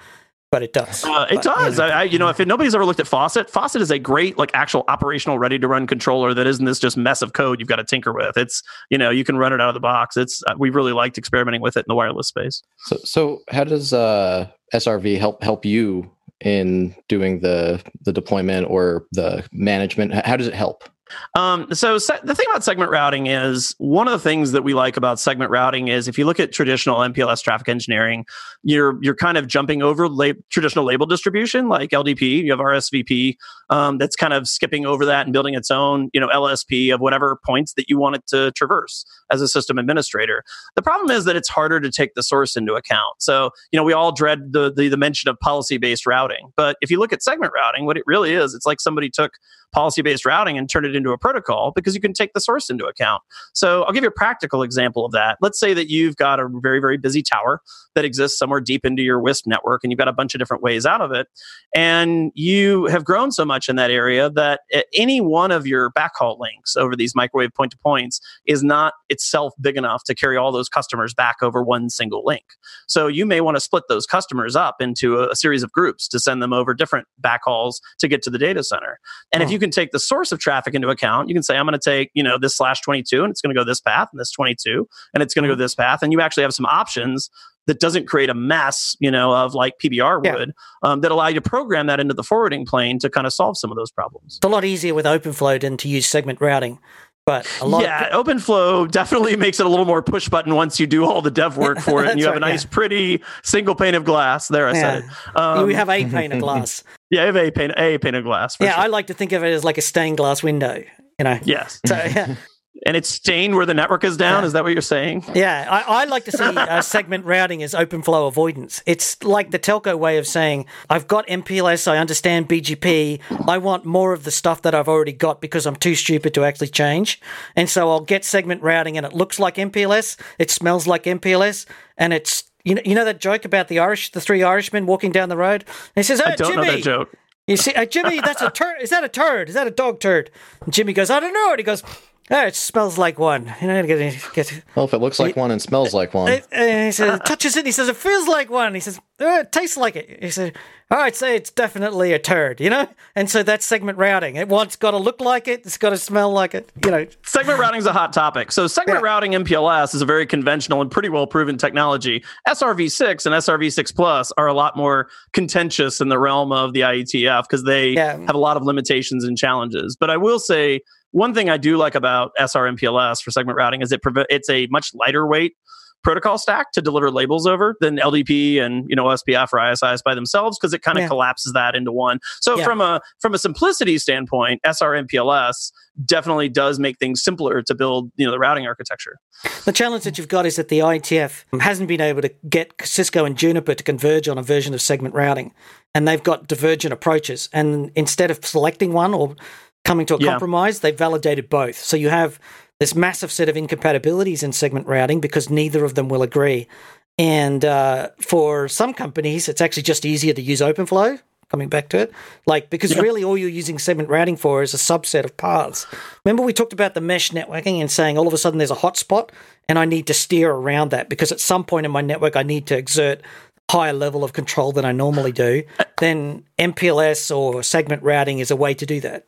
but it does. Uh, it but, does. You know. I, you know, if it, nobody's ever looked at Faucet, Faucet is a great, like, actual operational, ready to run controller that isn't this just mess of code you've got to tinker with. It's, you know, you can run it out of the box. It's uh, we really liked experimenting with it in the wireless space. So, so how does uh, SRV help help you in doing the the deployment or the management? How does it help? Um, so se- the thing about segment routing is one of the things that we like about segment routing is if you look at traditional MPLS traffic engineering, you're you're kind of jumping over traditional label distribution like LDP. You have RSVP um, that's kind of skipping over that and building its own you know LSP of whatever points that you want it to traverse as a system administrator. The problem is that it's harder to take the source into account. So you know we all dread the the, the mention of policy based routing, but if you look at segment routing, what it really is, it's like somebody took policy based routing and turn it into a protocol because you can take the source into account. So I'll give you a practical example of that. Let's say that you've got a very, very busy tower that exists somewhere deep into your WISP network and you've got a bunch of different ways out of it. And you have grown so much in that area that any one of your backhaul links over these microwave point to points is not itself big enough to carry all those customers back over one single link. So you may want to split those customers up into a, a series of groups to send them over different backhauls to get to the data center. And if hmm. you can take the source of traffic into account, you can say, I'm going to take, you know, this slash 22 and it's going to go this path and this 22 and it's going to go this path. And you actually have some options that doesn't create a mess, you know, of like PBR would, yeah. um, that allow you to program that into the forwarding plane to kind of solve some of those problems. It's a lot easier with OpenFlow than to use segment routing. But a lot yeah, of... OpenFlow definitely makes it a little more push button once you do all the dev work for it, and you have right, a nice, yeah. pretty single pane of glass. There, I yeah. said it. Um, we have a pane of glass. yeah, I have a pane, a pane of glass. yeah, sure. I like to think of it as like a stained glass window. You know. Yes. So yeah and it's stained where the network is down. Yeah. Is that what you're saying? Yeah, I, I like to see uh, segment routing as open flow avoidance. It's like the telco way of saying, I've got MPLS, I understand BGP, I want more of the stuff that I've already got because I'm too stupid to actually change. And so I'll get segment routing and it looks like MPLS, it smells like MPLS, and it's you know, you know that joke about the Irish, the three Irishmen walking down the road. And he says, "Oh, I don't Jimmy, know that joke." You see, uh, Jimmy, that's a turd. Is that a turd? Is that a dog turd? And Jimmy goes, I don't know. And he goes, Oh, it smells like one. You know, get, get, well, if it looks like one and smells like one. Uh, and he says, touches it. He says, it feels like one. He says, oh, it tastes like it. He says, all right, say it's definitely a turd, you know? And so that's segment routing. It wants got to look like it. It's got to smell like it, you know. Segment routing is a hot topic. So segment yeah. routing MPLS is a very conventional and pretty well proven technology. SRv6 and SRv6 Plus are a lot more contentious in the realm of the IETF because they yeah. have a lot of limitations and challenges. But I will say one thing I do like about SR MPLS for segment routing is it it's a much lighter weight protocol stack to deliver labels over than LDP and you know OSPF or ISIS by themselves because it kind of Yeah. collapses that into one. So Yeah. from a from a simplicity standpoint, SRMPLS definitely does make things simpler to build you know the routing architecture. The challenge that you've got is that the IETF hasn't been able to get Cisco and Juniper to converge on a version of segment routing, and they've got divergent approaches. And instead of selecting one or coming to a Yeah. compromise, they've validated both. So you have this massive set of incompatibilities in segment routing because neither of them will agree. And uh, for some companies, it's actually just easier to use OpenFlow. Coming back to it, like because really all you're using segment routing for is a subset of paths. Remember we talked about the mesh networking and saying all of a sudden there's a hotspot and I need to steer around that because at some point in my network I need to exert higher level of control than I normally do. Then MPLS or segment routing is a way to do that.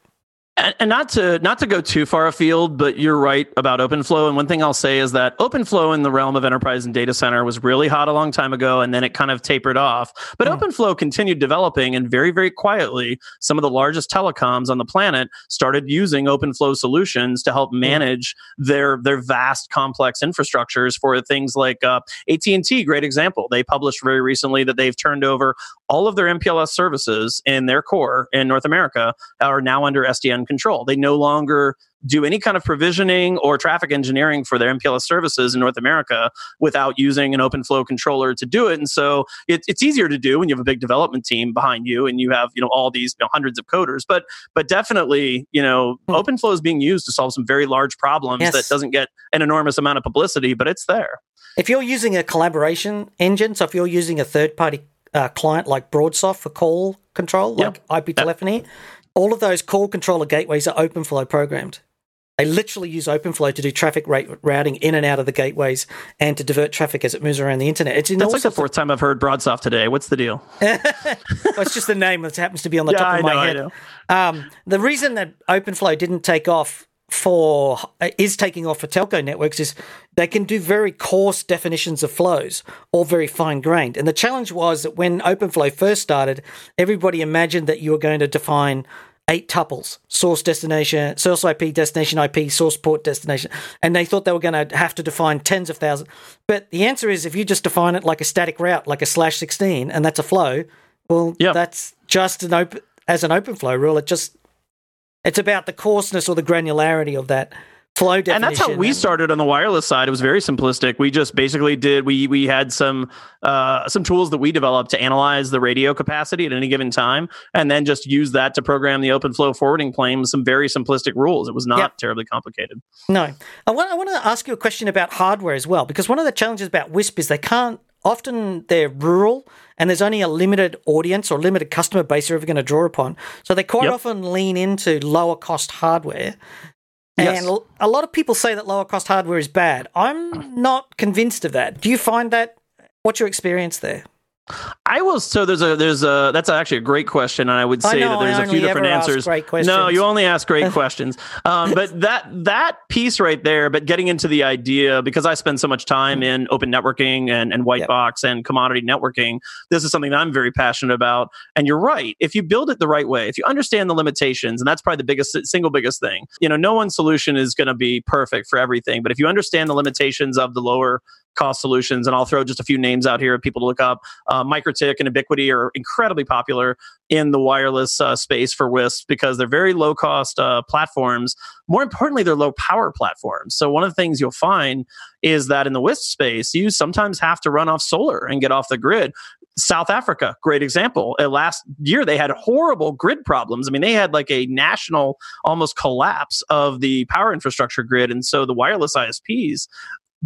And, and not to not to go too far afield, but you're right about OpenFlow. And one thing I'll say is that OpenFlow in the realm of enterprise and data center was really hot a long time ago, and then it kind of tapered off. But OpenFlow continued developing, and very very quietly, some of the largest telecoms on the planet started using OpenFlow solutions to help manage their their vast complex infrastructures for things like uh, AT and T. Great example. They published very recently that they've turned over all of their MPLS services in their core in North America are now under SDN control. They no longer do any kind of provisioning or traffic engineering for their MPLS services in North America without using an OpenFlow controller to do it. And so it, it's easier to do when you have a big development team behind you and you have you know all these you know, hundreds of coders. But but definitely you know Hmm. OpenFlow is being used to solve some very large problems Yes. that doesn't get an enormous amount of publicity, but it's there. If you're using a collaboration engine, so if you're using a third party uh, client like Broadsoft for call control, like IP telephony, all of those call controller gateways are OpenFlow programmed. They literally use OpenFlow to do traffic rate routing in and out of the gateways and to divert traffic as it moves around the internet. It's in That's like the sorts of- fourth time I've heard Broadsoft today. What's the deal? well, it's just the name that happens to be on the Yeah, top I of my know, I head. Um, the reason that OpenFlow didn't take off for uh, is taking off for telco networks is they can do very coarse definitions of flows, all very fine grained. And the challenge was that when OpenFlow first started, everybody imagined that you were going to define eight tuples source destination source ip destination ip source port destination and they thought they were going to have to define tens of thousands but the answer is if you just define it like a static route like a slash 16 and that's a flow well Yeah. that's just an open as an open flow rule it just it's about the coarseness or the granularity of that flow definition and that's how we started on the wireless side. It was very simplistic. We just basically did we we had some uh, some tools that we developed to analyze the radio capacity at any given time, and then just use that to program the open flow forwarding plane with some very simplistic rules. It was not Yep. terribly complicated. No, I want I want to ask you a question about hardware as well because one of the challenges about Wisp is they can't. Often they're rural and there's only a limited audience or limited customer base they're ever going to draw upon. So they quite Yep. often lean into lower cost hardware. Yes. And l- a lot of people say that lower cost hardware is bad. I'm not convinced of that. Do you find that? What's your experience there? I will. So there's a there's a that's actually a great question, and I would I say know, that there's a few different answers. No, you only ask great questions. Um, but that that piece right there, but getting into the idea because I spend so much time in open networking and and white Yep. box and commodity networking, this is something that I'm very passionate about. And you're right. If you build it the right way, if you understand the limitations, and that's probably the biggest single biggest thing. You know, no one solution is going to be perfect for everything, but if you understand the limitations of the lower cost solutions, and I'll throw just a few names out here of people to look up. Uh, MikroTik and Ubiquiti are incredibly popular in the wireless uh, space for WISP because they're very low cost uh, platforms. More importantly, they're low power platforms. So one of the things you'll find is that in the WISP space, you sometimes have to run off solar and get off the grid. South Africa, great example. Uh, last year, they had horrible grid problems. I mean, they had like a national almost collapse of the power infrastructure grid. And so the wireless ISPs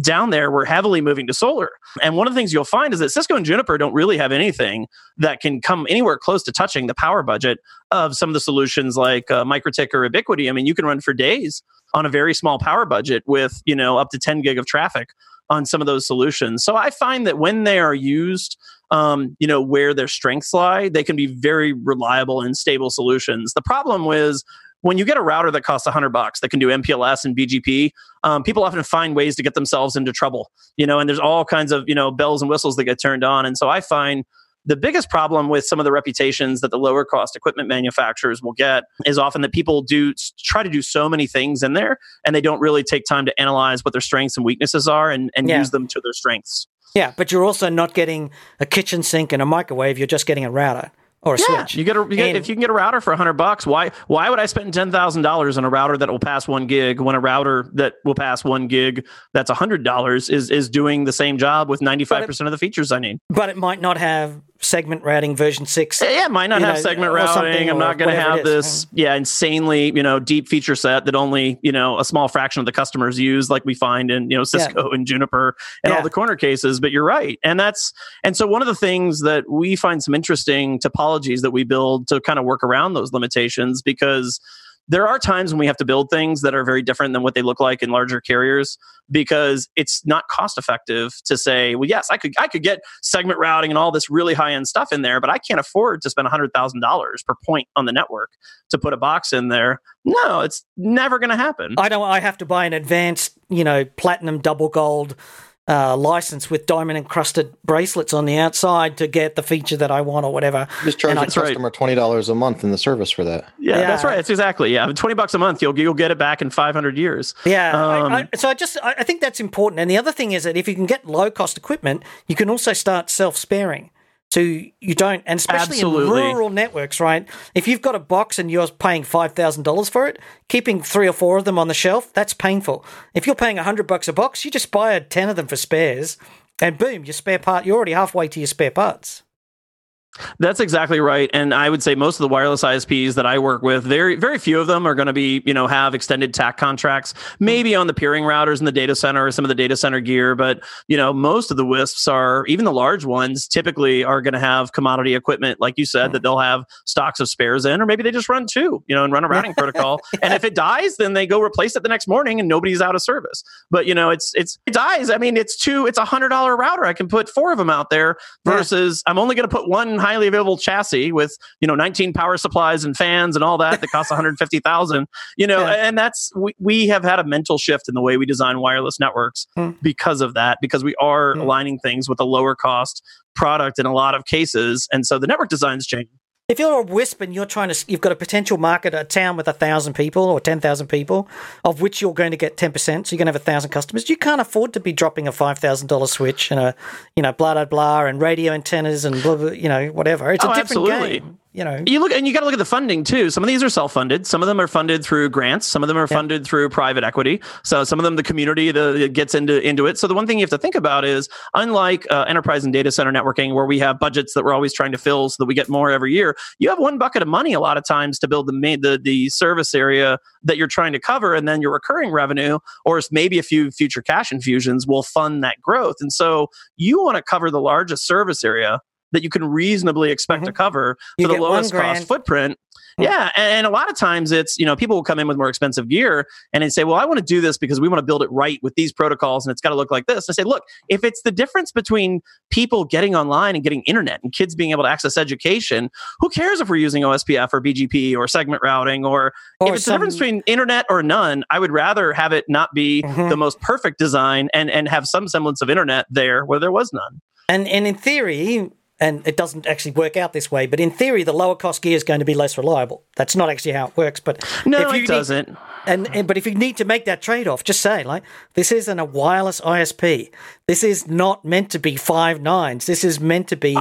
down there were heavily moving to solar. And one of the things you'll find is that Cisco and Juniper don't really have anything that can come anywhere close to touching the power budget of some of the solutions like uh, MikroTik or Ubiquiti. I mean, you can run for days on a very small power budget with, you know, up to 10 gig of traffic on some of those solutions. So I find that when they are used, um, you know, where their strengths lie, they can be very reliable and stable solutions. The problem is when you get a router that costs 100 bucks that can do MPLS and BGP, um, people often find ways to get themselves into trouble, you know, and there's all kinds of, you know, bells and whistles that get turned on. And so I find The biggest problem with some of the reputations that the lower cost equipment manufacturers will get is often that people do try to do so many things in there and they don't really take time to analyze what their strengths and weaknesses are and, and yeah. use them to their strengths. Yeah, but you're also not getting a kitchen sink and a microwave, you're just getting a router or a yeah, switch. You get a you get, if you can get a router for hundred bucks, why why would I spend ten thousand dollars on a router that will pass one gig when a router that will pass one gig that's hundred dollars is is doing the same job with ninety five percent of the features I need? But it might not have segment routing version six. Yeah, it might not have know, segment routing. I'm not going to have this, yeah, insanely, you know, deep feature set that only, you know, a small fraction of the customers use, like we find in, you know, Cisco yeah. and Juniper and yeah. all the corner cases. But you're right. And that's, and so one of the things that we find some interesting topologies that we build to kind of work around those limitations because there are times when we have to build things that are very different than what they look like in larger carriers because it's not cost effective to say, well, yes, I could I could get segment routing and all this really high end stuff in there, but I can't afford to spend hundred thousand dollars per point on the network to put a box in there. No, it's never going to happen. I don't. I have to buy an advanced, you know, platinum double gold uh, license with diamond encrusted bracelets on the outside to get the feature that I want or whatever. Just charge the customer right. twenty dollars a month in the service for that. Yeah, yeah, that's right. It's exactly yeah, twenty bucks a month. You'll you'll get it back in five hundred years. Yeah. Um, I, I, so I just I think that's important. And the other thing is that if you can get low cost equipment, you can also start self sparing. So you don't, and especially Absolutely. in rural networks, right? If you've got a box and you're paying five thousand dollars for it, keeping three or four of them on the shelf, that's painful. If you're paying a hundred bucks a box, you just buy a ten of them for spares, and boom, your spare part. You're already halfway to your spare parts. That's exactly right. And I would say most of the wireless ISPs that I work with, very very few of them are going to be, you know, have extended TAC contracts, maybe on the peering routers in the data center or some of the data center gear. But, you know, most of the WISPs are, even the large ones, typically are going to have commodity equipment, like you said, hmm. that they'll have stocks of spares in, or maybe they just run two, you know, and run a routing protocol. And if it dies, then they go replace it the next morning and nobody's out of service. But, you know, it's, it's, it dies. I mean, it's two, it's a hundred dollar router. I can put four of them out there versus I'm only going to put one highly available chassis with you know 19 power supplies and fans and all that that costs 150,000. You know, yeah. and that's we, we have had a mental shift in the way we design wireless networks mm. because of that because we are mm. aligning things with a lower cost product in a lot of cases, and so the network design is changing if you're a wisp and you're trying to, you've got a potential market, a town with a thousand people or ten thousand people, of which you're going to get ten percent, so you're going to have a thousand customers. You can't afford to be dropping a five thousand dollar switch and a, you know, blah blah blah, and radio antennas and blah, blah you know, whatever. It's a oh, different absolutely. game you know. You look and you got to look at the funding too. Some of these are self-funded. Some of them are funded through grants. Some of them are funded through private equity. So some of them the community the, gets into into it. So the one thing you have to think about is unlike uh, enterprise and data center networking where we have budgets that we're always trying to fill so that we get more every year you have one bucket of money a lot of times to build the main the, the service area that you're trying to cover and then your recurring revenue or maybe a few future cash infusions will fund that growth. And so you want to cover the largest service area that you can reasonably expect mm-hmm. to cover you for the lowest cost footprint. Mm-hmm. Yeah, and a lot of times it's you know people will come in with more expensive gear and they say, "Well, I want to do this because we want to build it right with these protocols, and it's got to look like this." I say, "Look, if it's the difference between people getting online and getting internet and kids being able to access education, who cares if we're using OSPF or BGP or segment routing or, or if it's some... the difference between internet or none? I would rather have it not be mm-hmm. the most perfect design and and have some semblance of internet there where there was none." And and in theory, and it doesn't actually work out this way. But in theory, the lower cost gear is going to be less reliable. That's not actually how it works. But no, it doesn't. and, and but if you need to make that trade off, just say like this isn't a wireless ISP. This is not meant to be five nines. This is meant to be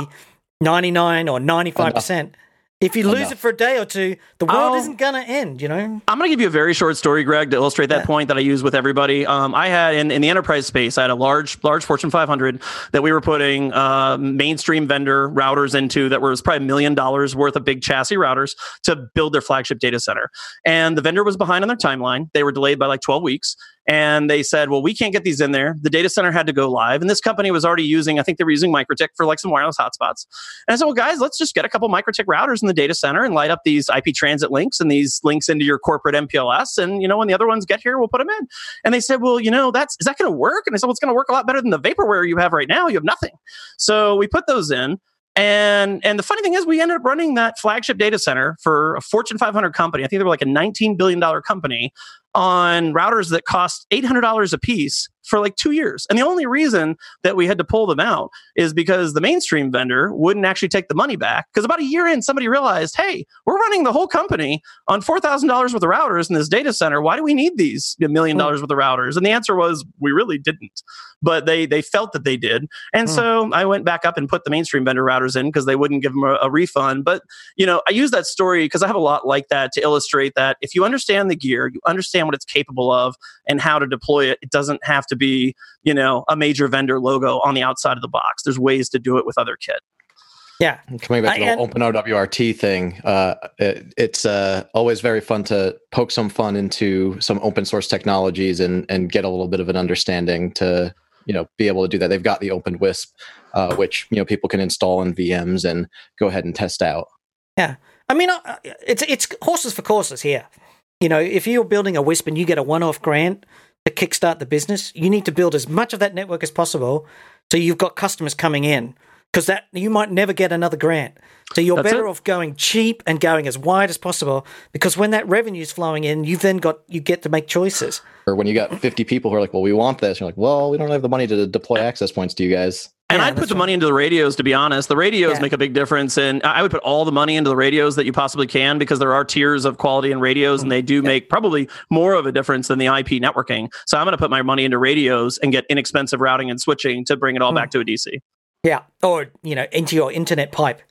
ninety nine or ninety five percent. If you lose it for a day or two, the world I'll, isn't going to end, you know? I'm going to give you a very short story, Greg, to illustrate that yeah. point that I use with everybody. Um, I had in, in the enterprise space, I had a large, large Fortune 500 that we were putting uh, mainstream vendor routers into that was probably a million dollars worth of big chassis routers to build their flagship data center. And the vendor was behind on their timeline. They were delayed by like 12 weeks and they said, well, we can't get these in there. The data center had to go live. And this company was already using, I think they were using MikroTik for like some wireless hotspots. And I said, well, guys, let's just get a couple MikroTik routers in the data center and light up these IP transit links and these links into your corporate MPLS. And, you know, when the other ones get here, we'll put them in. And they said, well, you know, that's, is that going to work? And I said, well, it's going to work a lot better than the vaporware you have right now. You have nothing. So we put those in. And and the funny thing is, we ended up running that flagship data center for a Fortune 500 company. I think they were like a 19 billion dollar company on routers that cost $800 a piece for like two years. And the only reason that we had to pull them out is because the mainstream vendor wouldn't actually take the money back. Because about a year in, somebody realized, hey, we're running the whole company on $4,000 worth of routers in this data center. Why do we need these a million dollars worth of routers? And the answer was, we really didn't. But they they felt that they did. And Hmm. so I went back up and put the mainstream vendor routers in because they wouldn't give them a, a refund. But, you know, I use that story because I have a lot like that to illustrate that if you understand the gear, you understand what it's capable of and how to deploy it, it doesn't have to be, you know, a major vendor logo on the outside of the box. There's ways to do it with other kit. Yeah. Coming back to the and- open OWRT thing, uh, it, it's uh, always very fun to poke some fun into some open source technologies and and get a little bit of an understanding to you know be able to do that. They've got the OpenWISP, uh, which you know people can install in VMs and go ahead and test out. Yeah, I mean, uh, it's it's horses for courses here. You know, if you're building a Wisp and you get a one-off grant to kickstart the business, you need to build as much of that network as possible, so you've got customers coming in. Because that you might never get another grant, so you're That's better it. off going cheap and going as wide as possible. Because when that revenue is flowing in, you've then got you get to make choices. Or when you got 50 people who are like, "Well, we want this," you're like, "Well, we don't have the money to deploy access points to you guys." And Yeah, I'd put the right. money into the radios, to be honest. The radios Yeah. make a big difference. And I I would put all the money into the radios that you possibly can because there are tiers of quality in radios and they do make probably more of a difference than the IP networking. So I'm going to put my money into radios and get inexpensive routing and switching to bring it all Hmm. back to a DC. Yeah, or you know, into your internet pipe.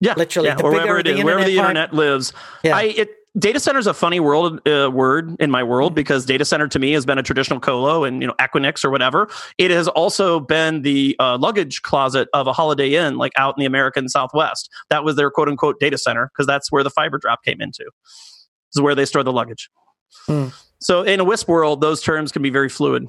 Yeah. Literally, yeah, the or wherever it the wherever the internet pipe- internet lives. Yeah. I, it, data center is a funny world uh, word in my Mm-hmm. world because data center to me has been a traditional colo and you know Equinix or whatever. It has also been the uh, luggage closet of a Holiday Inn, like out in the American Southwest. That was their quote unquote data center because that's where the fiber drop came into. This is where they store the luggage. Hmm. So in a Wisp world, those terms can be very fluid.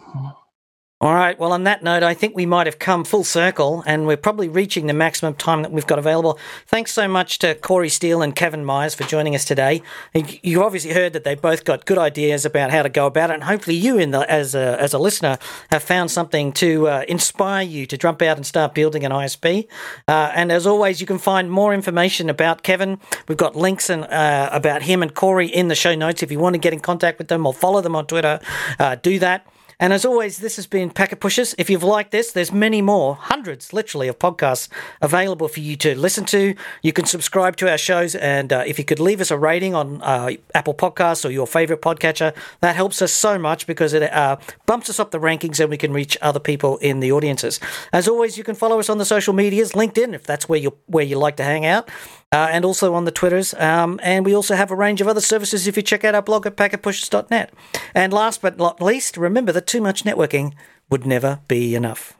All right. Well, on that note, I think we might have come full circle and we're probably reaching the maximum time that we've got available. Thanks so much to Cory Steele and Kevin Myers for joining us today. You obviously heard that they both got good ideas about how to go about it. And hopefully you, in the, as, a, as a listener, have found something to uh, inspire you to jump out and start building an ISP. Uh, and as always, you can find more information about Kevin. We've got links uh, about him and Cory in the show notes. If you want to get in contact with them or follow them on Twitter, uh, do that. And as always, this has been Packet Pushers. If you've liked this, there's many more, hundreds literally of podcasts available for you to listen to. You can subscribe to our shows, and uh, if you could leave us a rating on uh, Apple Podcasts or your favorite podcatcher, that helps us so much because it uh, bumps us up the rankings and we can reach other people in the audiences. As always, you can follow us on the social medias, LinkedIn, if that's where you where you like to hang out. Uh, and also on the Twitters. Um, and we also have a range of other services if you check out our blog at packetpushers.net. And last but not least, remember that too much networking would never be enough.